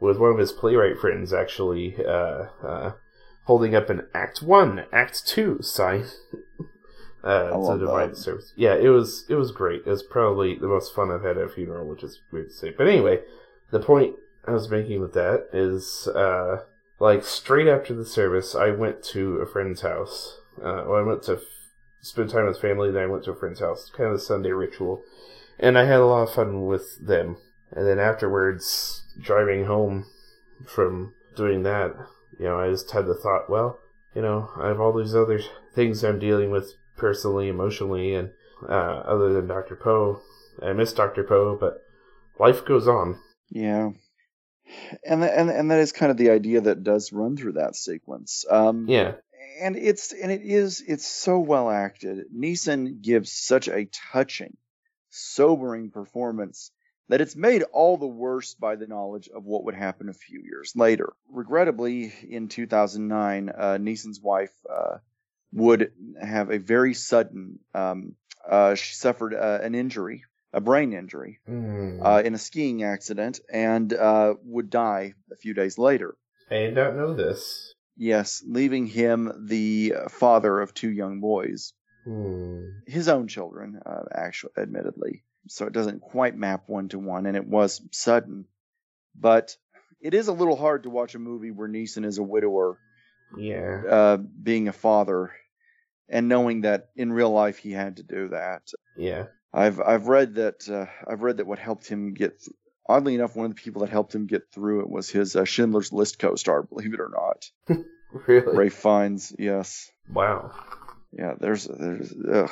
with one of his playwright friends actually uh, uh, holding up an Act 1, Act 2 sign. uh, to divide that. the service. Yeah, it was it was great. It was probably the most fun I've had at a funeral, which is weird to say. But anyway, the point I was making with that is, uh, like straight after the service, I went to a friend's house. Uh, well, I went to f- spend time with family, then I went to a friend's house, kind of a Sunday ritual, and I had a lot of fun with them. And then afterwards, driving home from doing that, you know, I just had the thought, well, you know, I have all these other things I'm dealing with personally, emotionally, and uh, other than Dr. Poe. I miss Dr. Poe, but life goes on. Yeah. And and and that is kind of the idea that does run through that sequence. Um, Yeah. and it's and it is it's so well acted. Neeson gives such a touching, sobering performance that it's made all the worse by the knowledge of what would happen a few years later. Regrettably, in 2009, uh, Neeson's wife uh, would have a very sudden. Um, uh, she suffered uh, an injury, a brain injury, Hmm. uh, in a skiing accident, and uh, would die a few days later. I did not know this. Yes, leaving him the father of two young boys, Hmm. his own children, uh, actually, admittedly. So it doesn't quite map one to one, and it was sudden. But it is a little hard to watch a movie where Neeson is a widower, Yeah. uh, being a father, and knowing that in real life he had to do that. Yeah. I've I've read that uh, I've read that what helped him get. Th- oddly enough, one of the people that helped him get through it was his uh, Schindler's List co-star. Believe it or not, Really? Ralph Fiennes. Yes. Wow. Yeah, there's there's ugh.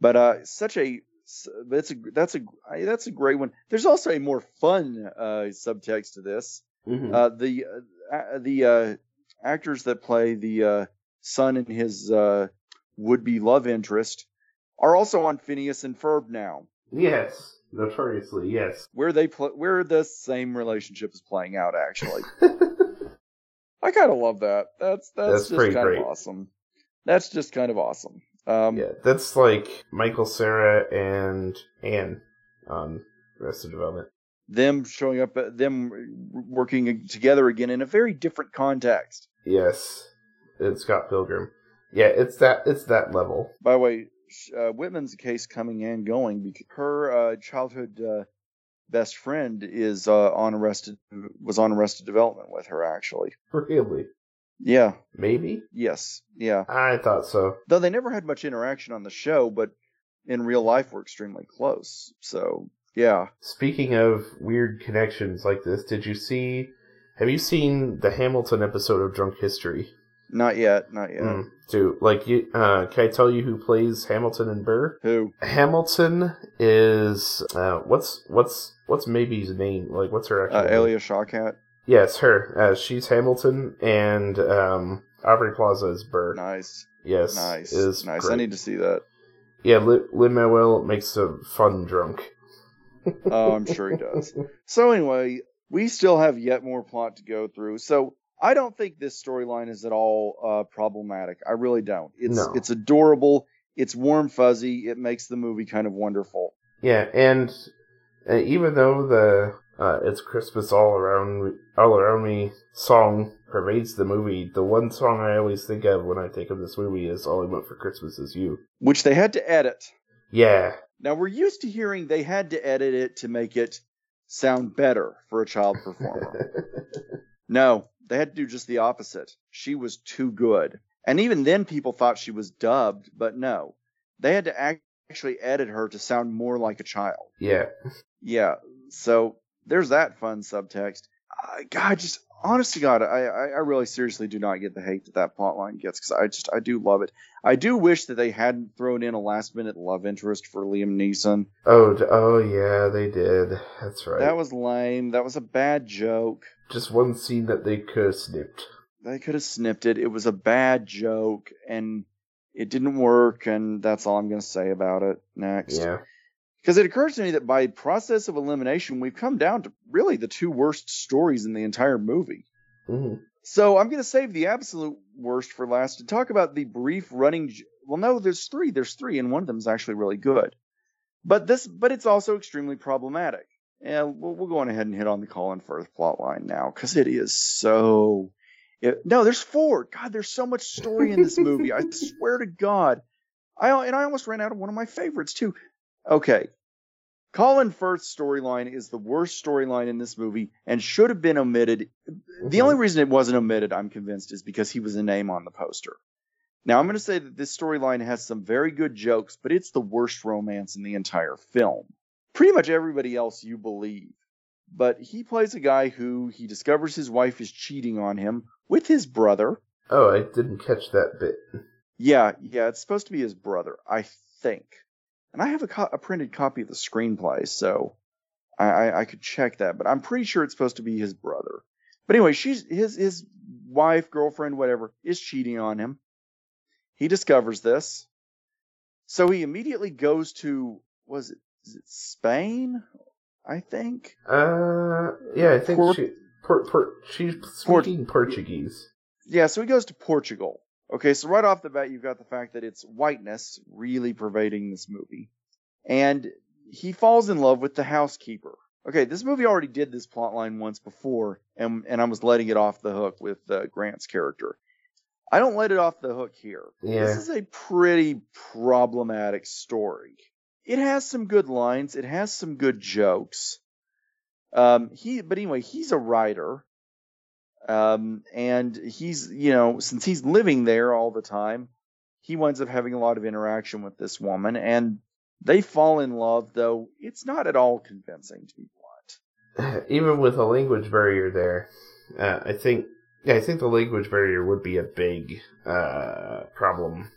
but uh such a s- but it's a that's a that's a great one. There's also a more fun uh subtext to this. Mhm. Uh the uh, the uh actors that play the uh son and his uh would be love interest are also on Phineas and Ferb now. Yes. Notoriously, yes. Where they play where the same relationship is playing out actually. I kind of love that. That's that's, That's just pretty kind great. of awesome. That's just kind of awesome. Um Yeah, that's like Michael Cera and Anne on Rest Arrested Development. them showing up, them working together again in a very different context. Yes, it's Scott Pilgrim. Yeah, it's that it's that level. By the way, uh, Whitman's case coming and going because her uh, childhood uh, best friend is uh, on arrested was on Arrested Development with her actually. Really? Yeah. Maybe? Yes. Yeah. I thought so. Though they never had much interaction on the show, but in real life we're extremely close. So yeah. Speaking of weird connections like this, did you see? Have you seen the Hamilton episode of Drunk History? Not yet. Not yet. Mm, dude, like you, uh, can I tell you who plays Hamilton and Burr? Who? Hamilton is uh, what's what's what's Maeby's name? Like, what's her actual Uh, name? Alia Shawkat. Yes, her. Uh, she's Hamilton, and um, Aubrey Plaza is Burr. Nice. Yes, Nice. is nice. I need to see that. Yeah, Lin Manuel makes a fun drunk. Oh, I'm sure he does. So anyway, we still have yet more plot to go through. So I don't think this storyline is at all uh, problematic. I really don't. It's No. it's adorable. It's warm fuzzy. It makes the movie kind of wonderful. Yeah, and uh, even though the uh, "It's Christmas All Around All Around Me" song pervades the movie, the one song I always think of when I think of this movie is "All I Want for Christmas Is You." Which they had to edit. Yeah, Now we're used to hearing they had to edit it to make it sound better for a child performer. no, they had to do just the opposite. She was too good. And even then people thought she was dubbed, but no. They had to act- actually edit her to sound more like a child. yeah, Yeah, so there's that fun subtext. Uh, God, just honest to God, I, I I really seriously do not get the hate that that plotline gets because I just I do love it. I do wish that they hadn't thrown in a last minute love interest for Liam Neeson. Oh, oh yeah, they did. That's right. That was lame. That was a bad joke. Just one scene that they could have snipped. They could have snipped it. It was a bad joke and it didn't work. And that's all I'm going to say about it. Next. Yeah, Because it occurs to me that by process of elimination, we've come down to really the two worst stories in the entire movie. hmm So I'm going to save the absolute worst for last to talk about the brief running. j- Well, no, there's three. There's three, and one of them is actually really good. But this, but it's also extremely problematic. And we'll, we'll go on ahead and hit on the Colin Firth plot line now because it is so. It, no, there's four. God, there's so much story in this movie. I swear to God, I and I almost ran out of one of my favorites too. Okay. Colin Firth's storyline is the worst storyline in this movie and should have been omitted. The mm-hmm. only reason it wasn't omitted, I'm convinced, is because he was a name on the poster. Now, I'm going to say that this storyline has some very good jokes, but it's the worst romance in the entire film. Pretty much everybody else you believe. But he plays a guy who he discovers his wife is cheating on him with his brother. Oh, I didn't catch that bit. Yeah, yeah, it's supposed to be his brother, I think. And I have a, co- a printed copy of the screenplay, so I, I, I could check that. But I'm pretty sure it's supposed to be his brother. But anyway, she's his his wife, girlfriend, whatever, is cheating on him. He discovers this, so he immediately goes to was it Spain? I think. Uh, yeah, I think Port- she, por, por, she's speaking Portuguese. Yeah, so he goes to Portugal. Okay, so right off the bat, you've got the fact that it's whiteness really pervading this movie. And he falls in love with the housekeeper. Okay, this movie already did this plot line once before, and, and I was letting it off the hook with uh, Grant's character. I don't let it off the hook here. Yeah. This is a pretty problematic story. It has some good lines, it has some good jokes. Um, he, but anyway, he's a writer. Um, and he's, you know, since he's living there all the time, he winds up having a lot of interaction with this woman and they fall in love, though it's not at all convincing to be blunt. Even with a language barrier there, uh, I think, yeah, I think the language barrier would be a big uh, problem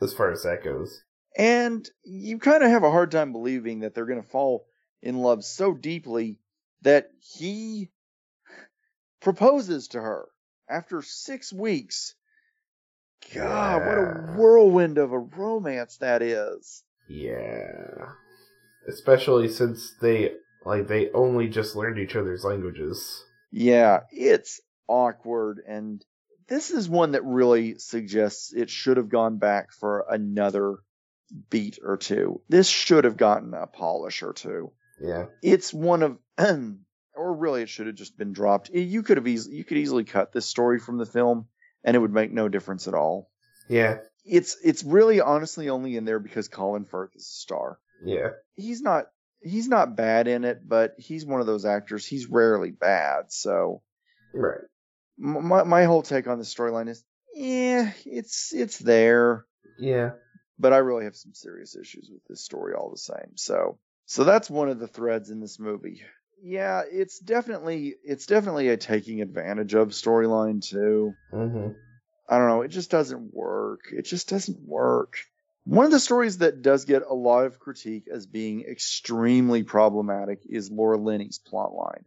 as far as that goes. And you kind of have a hard time believing that they're going to fall in love so deeply that he proposes to her after six weeks. God, what a whirlwind of a romance that is. Yeah. Especially since they like they only just learned each other's languages. Yeah, it's awkward and this is one that really suggests it should have gone back for another beat or two. This should have gotten a polish or two. Yeah. It's one of or really it should have just been dropped. You could have easily you could easily cut this story from the film and it would make no difference at all. Yeah. It's it's really honestly only in there because Colin Firth is a star. Yeah. He's not he's not bad in it, but he's one of those actors. He's rarely bad, so Right. my my whole take on the storyline is, yeah, it's it's there, Yeah. But I really have some serious issues with this story all the same. So so that's one of the threads in this movie. Yeah, it's definitely it's definitely a taking advantage of storyline too. Mm-hmm. I don't know, it just doesn't work. It just doesn't work. One of the stories that does get a lot of critique as being extremely problematic is Laura Linney's plotline.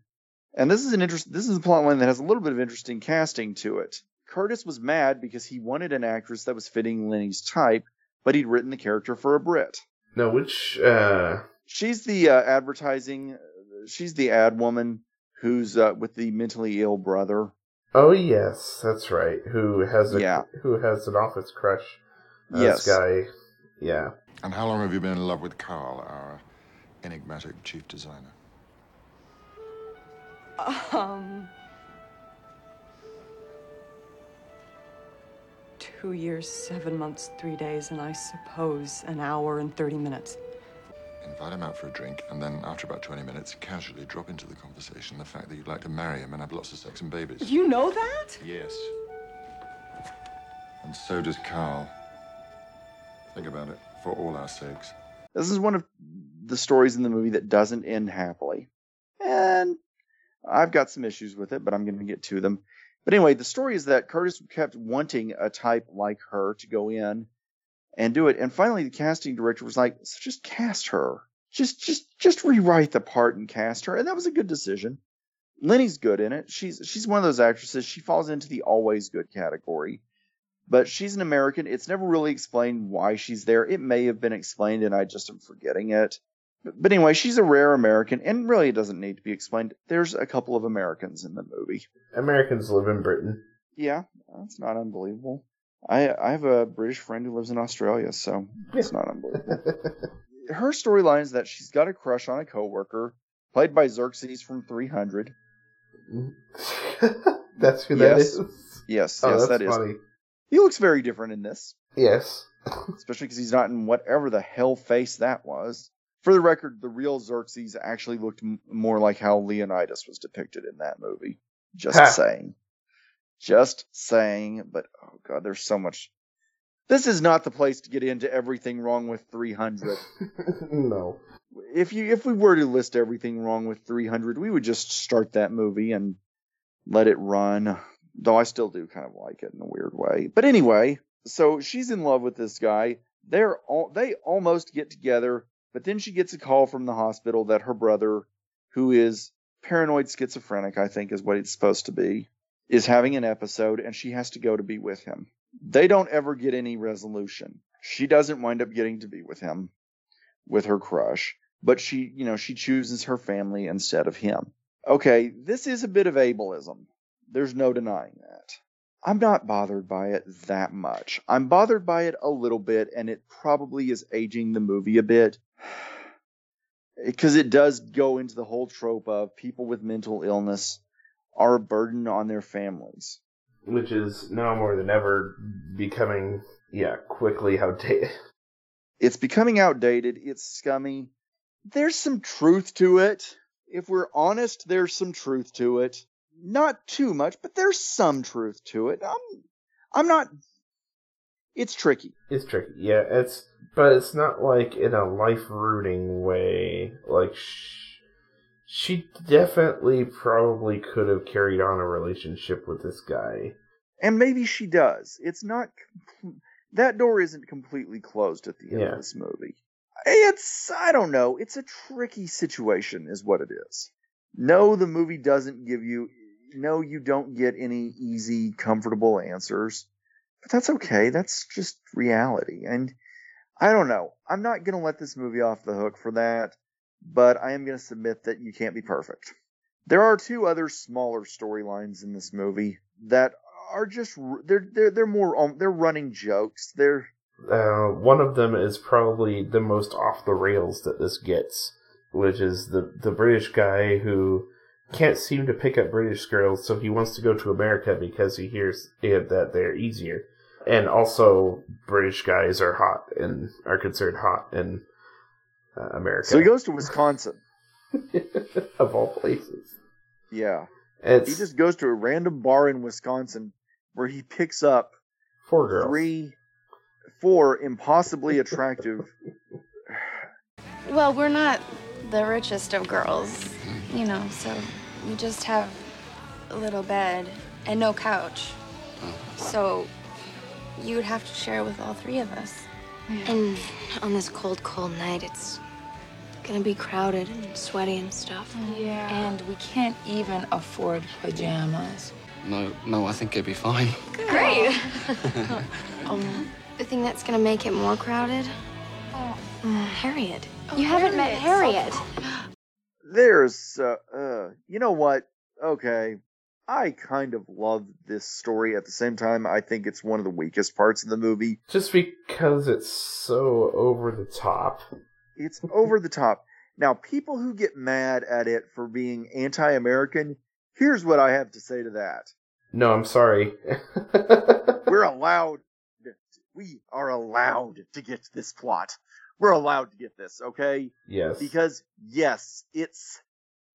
And this is an interest this is a plotline that has a little bit of interesting casting to it. Curtis was mad because he wanted an actress that was fitting Linney's type, but he'd written the character for a Brit. No, which uh She's the uh, advertising she's the ad woman who's uh, with the mentally ill brother. oh yes, that's right. Who has a Yeah. who has an office crush? on Yes. This guy. Yeah. And how long have you been in love with Carl, our enigmatic chief designer? Um. Two years, seven months, three days, and I suppose an hour and 30 minutes. Invite him out for a drink, and then after about 20 minutes, casually drop into the conversation the fact that you'd like to marry him and have lots of sex and babies. You know that? Yes. And so does Carl. Think about it, for all our sakes. This is one of the stories in the movie that doesn't end happily. And I've got some issues with it, but I'm going to get to them. But anyway, the story is that Curtis kept wanting a type like her to go in and do it. And finally the casting director was like, so just cast her. Just just just rewrite the part and cast her. And that was a good decision. Linney's good in it. She's she's one of those actresses. She falls into the always good category. But she's an American. It's never really explained why she's there. It may have been explained and I just am forgetting it. But, anyway, she's a rare American and really it doesn't need to be explained. There's a couple of Americans in the movie. Americans live in Britain. Yeah, that's not unbelievable. I I have a British friend who lives in Australia, so it's not unbelievable. Her storyline is that she's got a crush on a coworker, played by Xerxes from 300. That's who that yes. is. Yes, Oh, yes, that's that is. funny. He looks very different in this. Yes. especially because he's not in whatever the hell face that was. For the record, the real Xerxes actually looked m- more like how Leonidas was depicted in that movie. Just saying. Just saying. But oh god, there's so much. This is not the place to get into everything wrong with 300. no. if you if we were to list everything wrong with 300, we would just start that movie and let it run. Though I still do kind of like it in a weird way. But anyway, so she's in love with this guy. They're all they almost get together, but then she gets a call from the hospital that her brother, who is paranoid schizophrenic, I think is what it's supposed to be, is having an episode and she has to go to be with him. They don't ever get any resolution. She doesn't wind up getting to be with him with her crush, but she, you know, she chooses her family instead of him. Okay, this is a bit of ableism. There's no denying that. I'm not bothered by it that much. I'm bothered by it a little bit, and it probably is aging the movie a bit. Because it does go into the whole trope of people with mental illness are a burden on their families. Which is now more than ever becoming, yeah, quickly outdated. It's becoming outdated. It's scummy. There's some truth to it. If we're honest, there's some truth to it. Not too much, but there's some truth to it. I'm, I'm not. It's tricky. It's tricky, yeah. It's but it's not like in a life rooting way. Like sh- she definitely probably could have carried on a relationship with this guy. And maybe she does. It's not. com- That door isn't completely closed at the end Yeah. of this movie. It's. I don't know. It's a tricky situation, is what it is. No, the movie doesn't give you. No, you don't get any easy, comfortable answers. But that's okay. That's just reality. And I don't know. I'm not going to let this movie off the hook for that, but I am going to submit that you can't be perfect. There are two other smaller storylines in this movie that are just they're they're they're more um, they're running jokes. They're Uh, one of them is probably the most off the rails that this gets, which is the the British guy who can't seem to pick up British girls, so he wants to go to America because he hears that they're easier. And also, British guys are hot and are considered hot in uh, America. so he goes to Wisconsin. of all places. Yeah, It's he just goes to a random bar in Wisconsin where he picks up four girls. three, four impossibly attractive. Well, we're not the richest of girls, you know, so we just have a little bed and no couch. So you'd have to share with all three of us. And on this cold, cold night, it's gonna be crowded and sweaty and stuff. Yeah. And we can't even afford pajamas. No, no, I think it'd be fine. Great. Um, the thing that's gonna make it more crowded? Oh. Uh, Harriet. you haven't met Harriet. There's, uh, uh, you know what? Okay, I kind of love this story. At the same time, I think it's one of the weakest parts of the movie. just because it's so over the top. It's over the top. Now, people who get mad at it for being anti-American, here's what I have to say to that. No, I'm sorry. We're allowed, we are allowed to get this plot. We're allowed to get this, okay? yes. Because yes, it's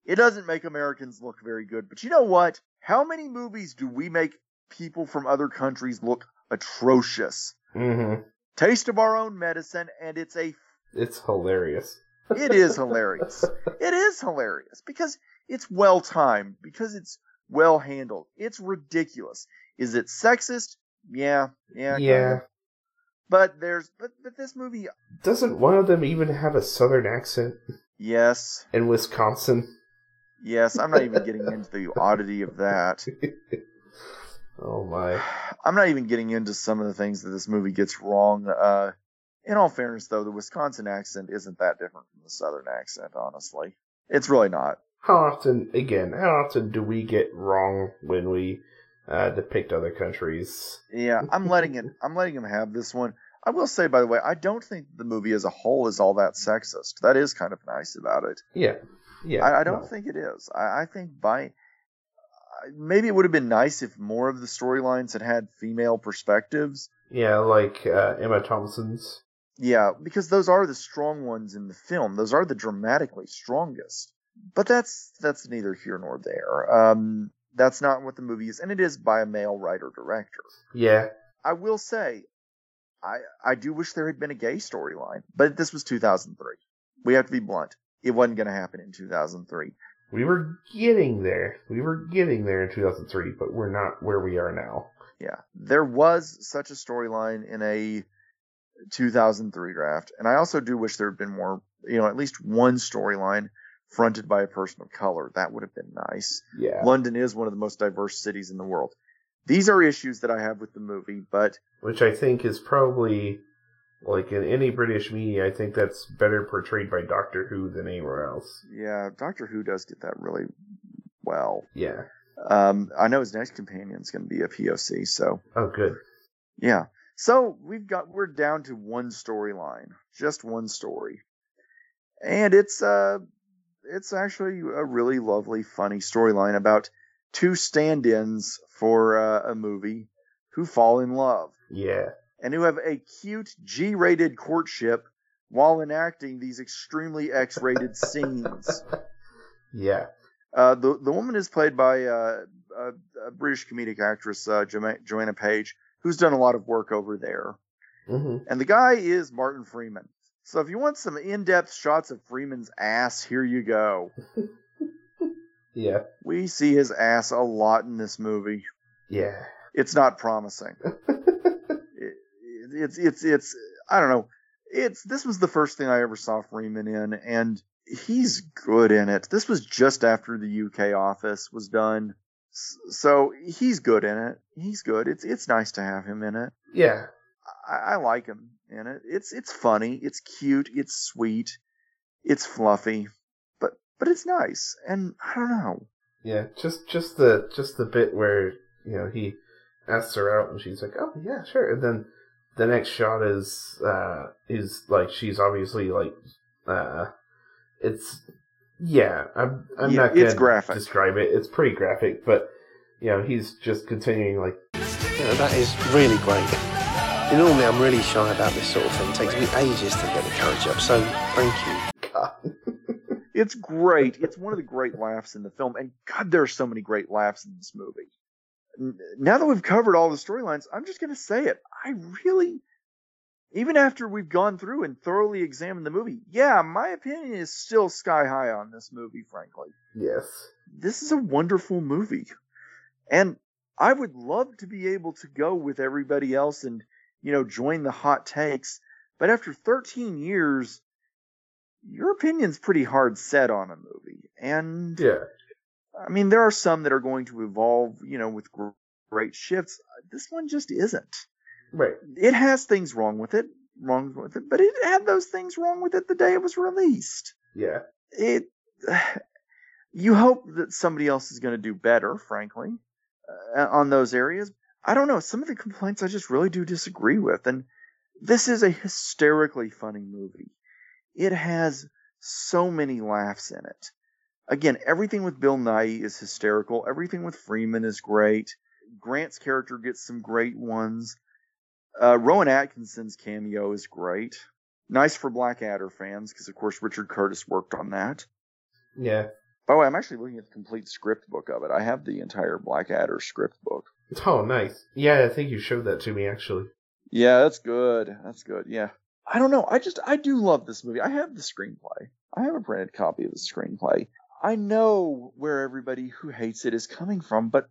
it doesn't make Americans look very good. But you know what? How many movies do we make people from other countries look atrocious? hmm Taste of our own medicine, and it's a It's hilarious. it is hilarious. It is hilarious because it's well timed, because it's well handled. It's ridiculous. Is it sexist? Yeah, yeah, Yeah. But there's but but this movie, Doesn't one of them even have a southern accent yes, in Wisconsin? Yes. I'm not even getting into the oddity of that. Oh my. I'm not even getting into some of the things that this movie gets wrong. Uh, in all fairness, though, the Wisconsin accent isn't that different from the Southern accent. Honestly, it's really not. How often, again, how often do we get wrong when we uh, depict other countries? Yeah, I'm letting it. I'm letting him have this one. I will say, by the way, I don't think the movie as a whole is all that sexist. That is kind of nice about it. Yeah. Yeah. I, I don't no. think it is. I, I think by, maybe it would have been nice if more of the storylines had had female perspectives. Yeah, like uh, Emma Thompson's. Yeah, because those are the strong ones in the film. Those are the dramatically strongest. But that's that's neither here nor there. Um, that's not what the movie is, and it is by a male writer director. Yeah. I will say, I I do wish there had been a gay storyline, but this was 2003. We have to be blunt. It wasn't going to happen in 2003. We were getting there. We were getting there in 2003, but we're not where we are now. Yeah, there was such a storyline in a 2003 draft, and I also do wish there had been more. You know, at least one storyline fronted by a person of color. That would have been nice. Yeah. London is one of the most diverse cities in the world. These are issues that I have with the movie, but Which I think is probably, like in any British media, I think that's better portrayed by Doctor Who than anywhere else. yeah, Doctor Who does get that really well. Yeah. Um, I know his next companion is going to be a POC, so Oh, good. yeah. So we've got we're down to one storyline, just one story, and it's uh it's actually a really lovely, funny storyline about two stand-ins for uh, a movie who fall in love Yeah. And who have a cute G-rated courtship while enacting these extremely X-rated scenes. Yeah. Uh, the the woman is played by uh, a, a British comedic actress, uh, Jo- Joanna Page, who's done a lot of work over there. hmm And the guy is Martin Freeman. So if you want some in-depth shots of Freeman's ass, here you go. Yeah. We see his ass a lot in this movie. Yeah. It's not promising. it, it's it's it's I don't know. It's this was the first thing I ever saw Freeman in, and he's good in it. This was just after the UK Office was done, so he's good in it. He's good. It's it's nice to have him in it. Yeah. I, I like him in it. It's it's funny. It's cute. It's sweet. It's fluffy, but but it's nice. And I don't know. Yeah. Just just the just the bit where you know he asks her out and she's like, oh yeah, sure, and then the next shot is uh is like she's obviously like uh it's yeah i'm i'm Yeah, not gonna it's graphic. describe it it's pretty graphic but you know he's just continuing like Yeah, that is really great. You know, Normally, I'm really shy about this sort of thing. It takes me ages to get the courage up. So, thank you. god It's great. It's one of the great laughs in the film, and God, there are so many great laughs in this movie. Now that we've covered all the storylines, I'm just going to say it. I really, even after we've gone through and thoroughly examined the movie, yeah, my opinion is still sky high on this movie, frankly. yes This is a wonderful movie. And I would love to be able to go with everybody else and, you know, join the hot takes. But after 13 years, your opinion's pretty hard set on a movie. And yeah I mean, there are some that are going to evolve, you know, with great shifts. This one just isn't. right It has things wrong with it, wrong with it, but it had those things wrong with it the day it was released. yeah It, you hope that somebody else is going to do better, frankly, uh, on those areas. I don't know. Some of the complaints I just really do disagree with, and this is a hysterically funny movie. It has so many laughs in it. Again, everything with Bill Nighy is hysterical. Everything with Freeman is great. Grant's character gets some great ones. Uh, Rowan Atkinson's cameo is great. Nice for Blackadder fans, because of course Richard Curtis worked on that. yeah By the way, I'm actually looking at the complete script book of it. I have the entire Blackadder script book. oh nice yeah i think you showed that to me actually Yeah, that's good. That's good. Yeah. I don't know. I just I do love this movie. I have the screenplay. I have a printed copy of the screenplay. I know where everybody who hates it is coming from, but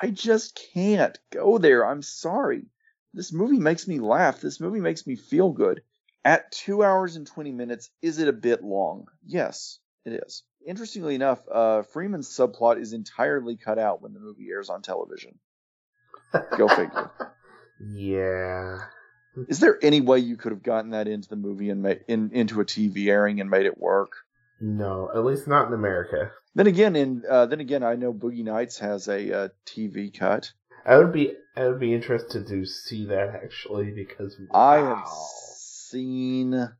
I just can't go there. I'm sorry. This movie makes me laugh. This movie makes me feel good. At two hours and 20 minutes, is it a bit long? Yes, it is. Interestingly enough, uh, Freeman's subplot is entirely cut out when the movie airs on television. Go figure. yeah Is there any way you could have gotten that into the movie and made in, into a TV airing and made it work? No at least not in america Then again, in uh, then again, I know Boogie Nights has a uh, TV cut. i would be i would be interested to see that actually because I have seen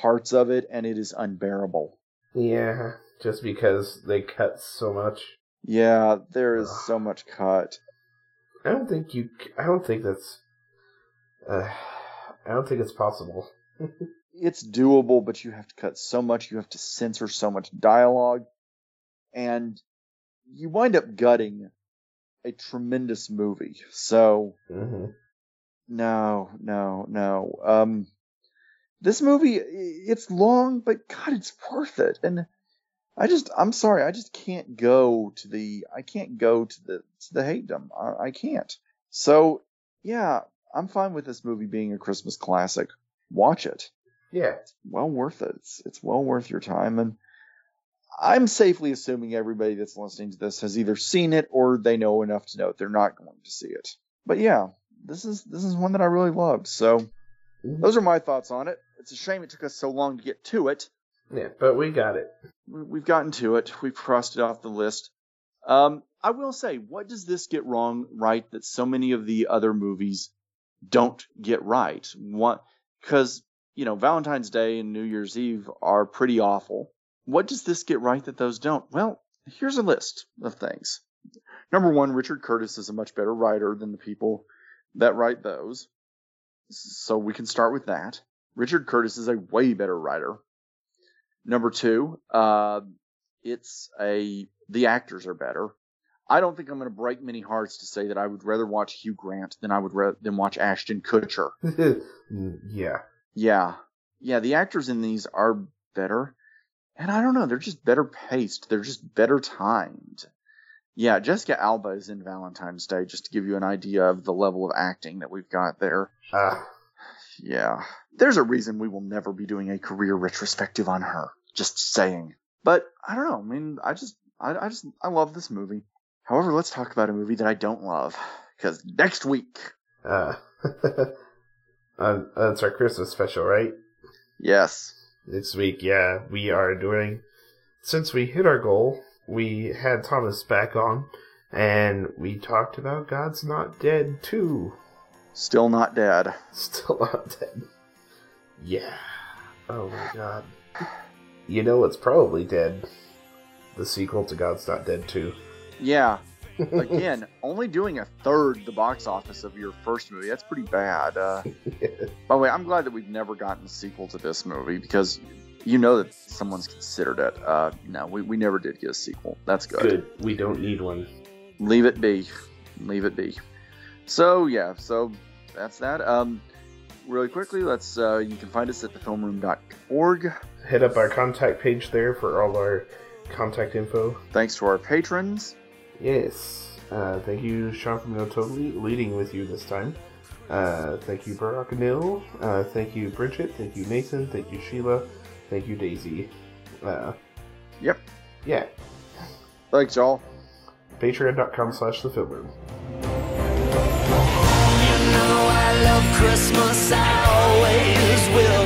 parts of it, and it is unbearable. yeah just because they cut so much Yeah, there is so much cut. I don't think you. I don't think that's. Uh, I don't think it's possible. It's doable, but you have to cut so much. You have to censor so much dialogue, and you wind up gutting a tremendous movie. So Mm-hmm. no, no, no. Um, this movie, it's long, but God, it's worth it. And I just, I'm sorry, I just can't go to the, I can't go to the, to the hatedom. I, I can't. So yeah, I'm fine with this movie being a Christmas classic. Watch it. Yeah. It's well worth it. It's, it's well worth your time. And I'm safely assuming everybody that's listening to this has either seen it or they know enough to know they're not going to see it. But yeah, this is this is one that I really loved. So those are my thoughts on it. It's a shame it took us so long to get to it. Yeah, but we got it. We- We've gotten to it. We've crossed it off the list. Um, I will say, what does this get wrong right that so many of the other movies don't get right? What? Because you know, Valentine's Day and New Year's Eve are pretty awful. What does this get right that those don't? Well, here's a list of things. Number one, Richard Curtis is a much better writer than the people that write those. So we can start with that. Richard Curtis is a way better writer. Number two, uh, it's a the actors are better. I don't think I'm going to break many hearts to say that I would rather watch Hugh Grant than I would ra- than watch Ashton Kutcher. Mm, yeah. Yeah, yeah, the actors in these are better, and I don't know, they're just better paced. They're just better timed. Yeah, Jessica Alba is in Valentine's Day, just to give you an idea of the level of acting that we've got there. Ah. Yeah. There's a reason we will never be doing a career retrospective on her. Just saying. But I don't know. I mean, I just, I, I just, I love this movie. However, let's talk about a movie that I don't love. Because next week, Uh, uh, that's our Christmas special, right? yes, This week, yeah, we are doing. Since we hit our goal, we had Thomas back on, and we talked about God's Not Dead 2. still not dead. Still not dead. Yeah. Oh my god. You know it's probably dead? The sequel to God's Not Dead 2. Yeah. Again, only doing a third the box office of your first movie. That's pretty bad. Uh, by the way, I'm glad that we've never gotten a sequel to this movie because you know that someone's considered it. Uh, no, we, we never did get a sequel. That's good. Good. We don't need one. Leave it be. Leave it be. So yeah, so that's that. Um, really quickly, let's. Uh, you can find us at thefilmroom.org. Hit up our contact page there for all our contact info. Thanks to our patrons. Yes. Uh, thank you, Sean from No Totally, leading with you this time. Uh, thank you, Barack Anil. Uh, thank you, Bridget. Thank you, Nathan. Thank you, Sheila. Thank you, Daisy. Uh, Yep. yeah. Thanks, y'all. Patreon.com slash the film room. I love Christmas, I always will.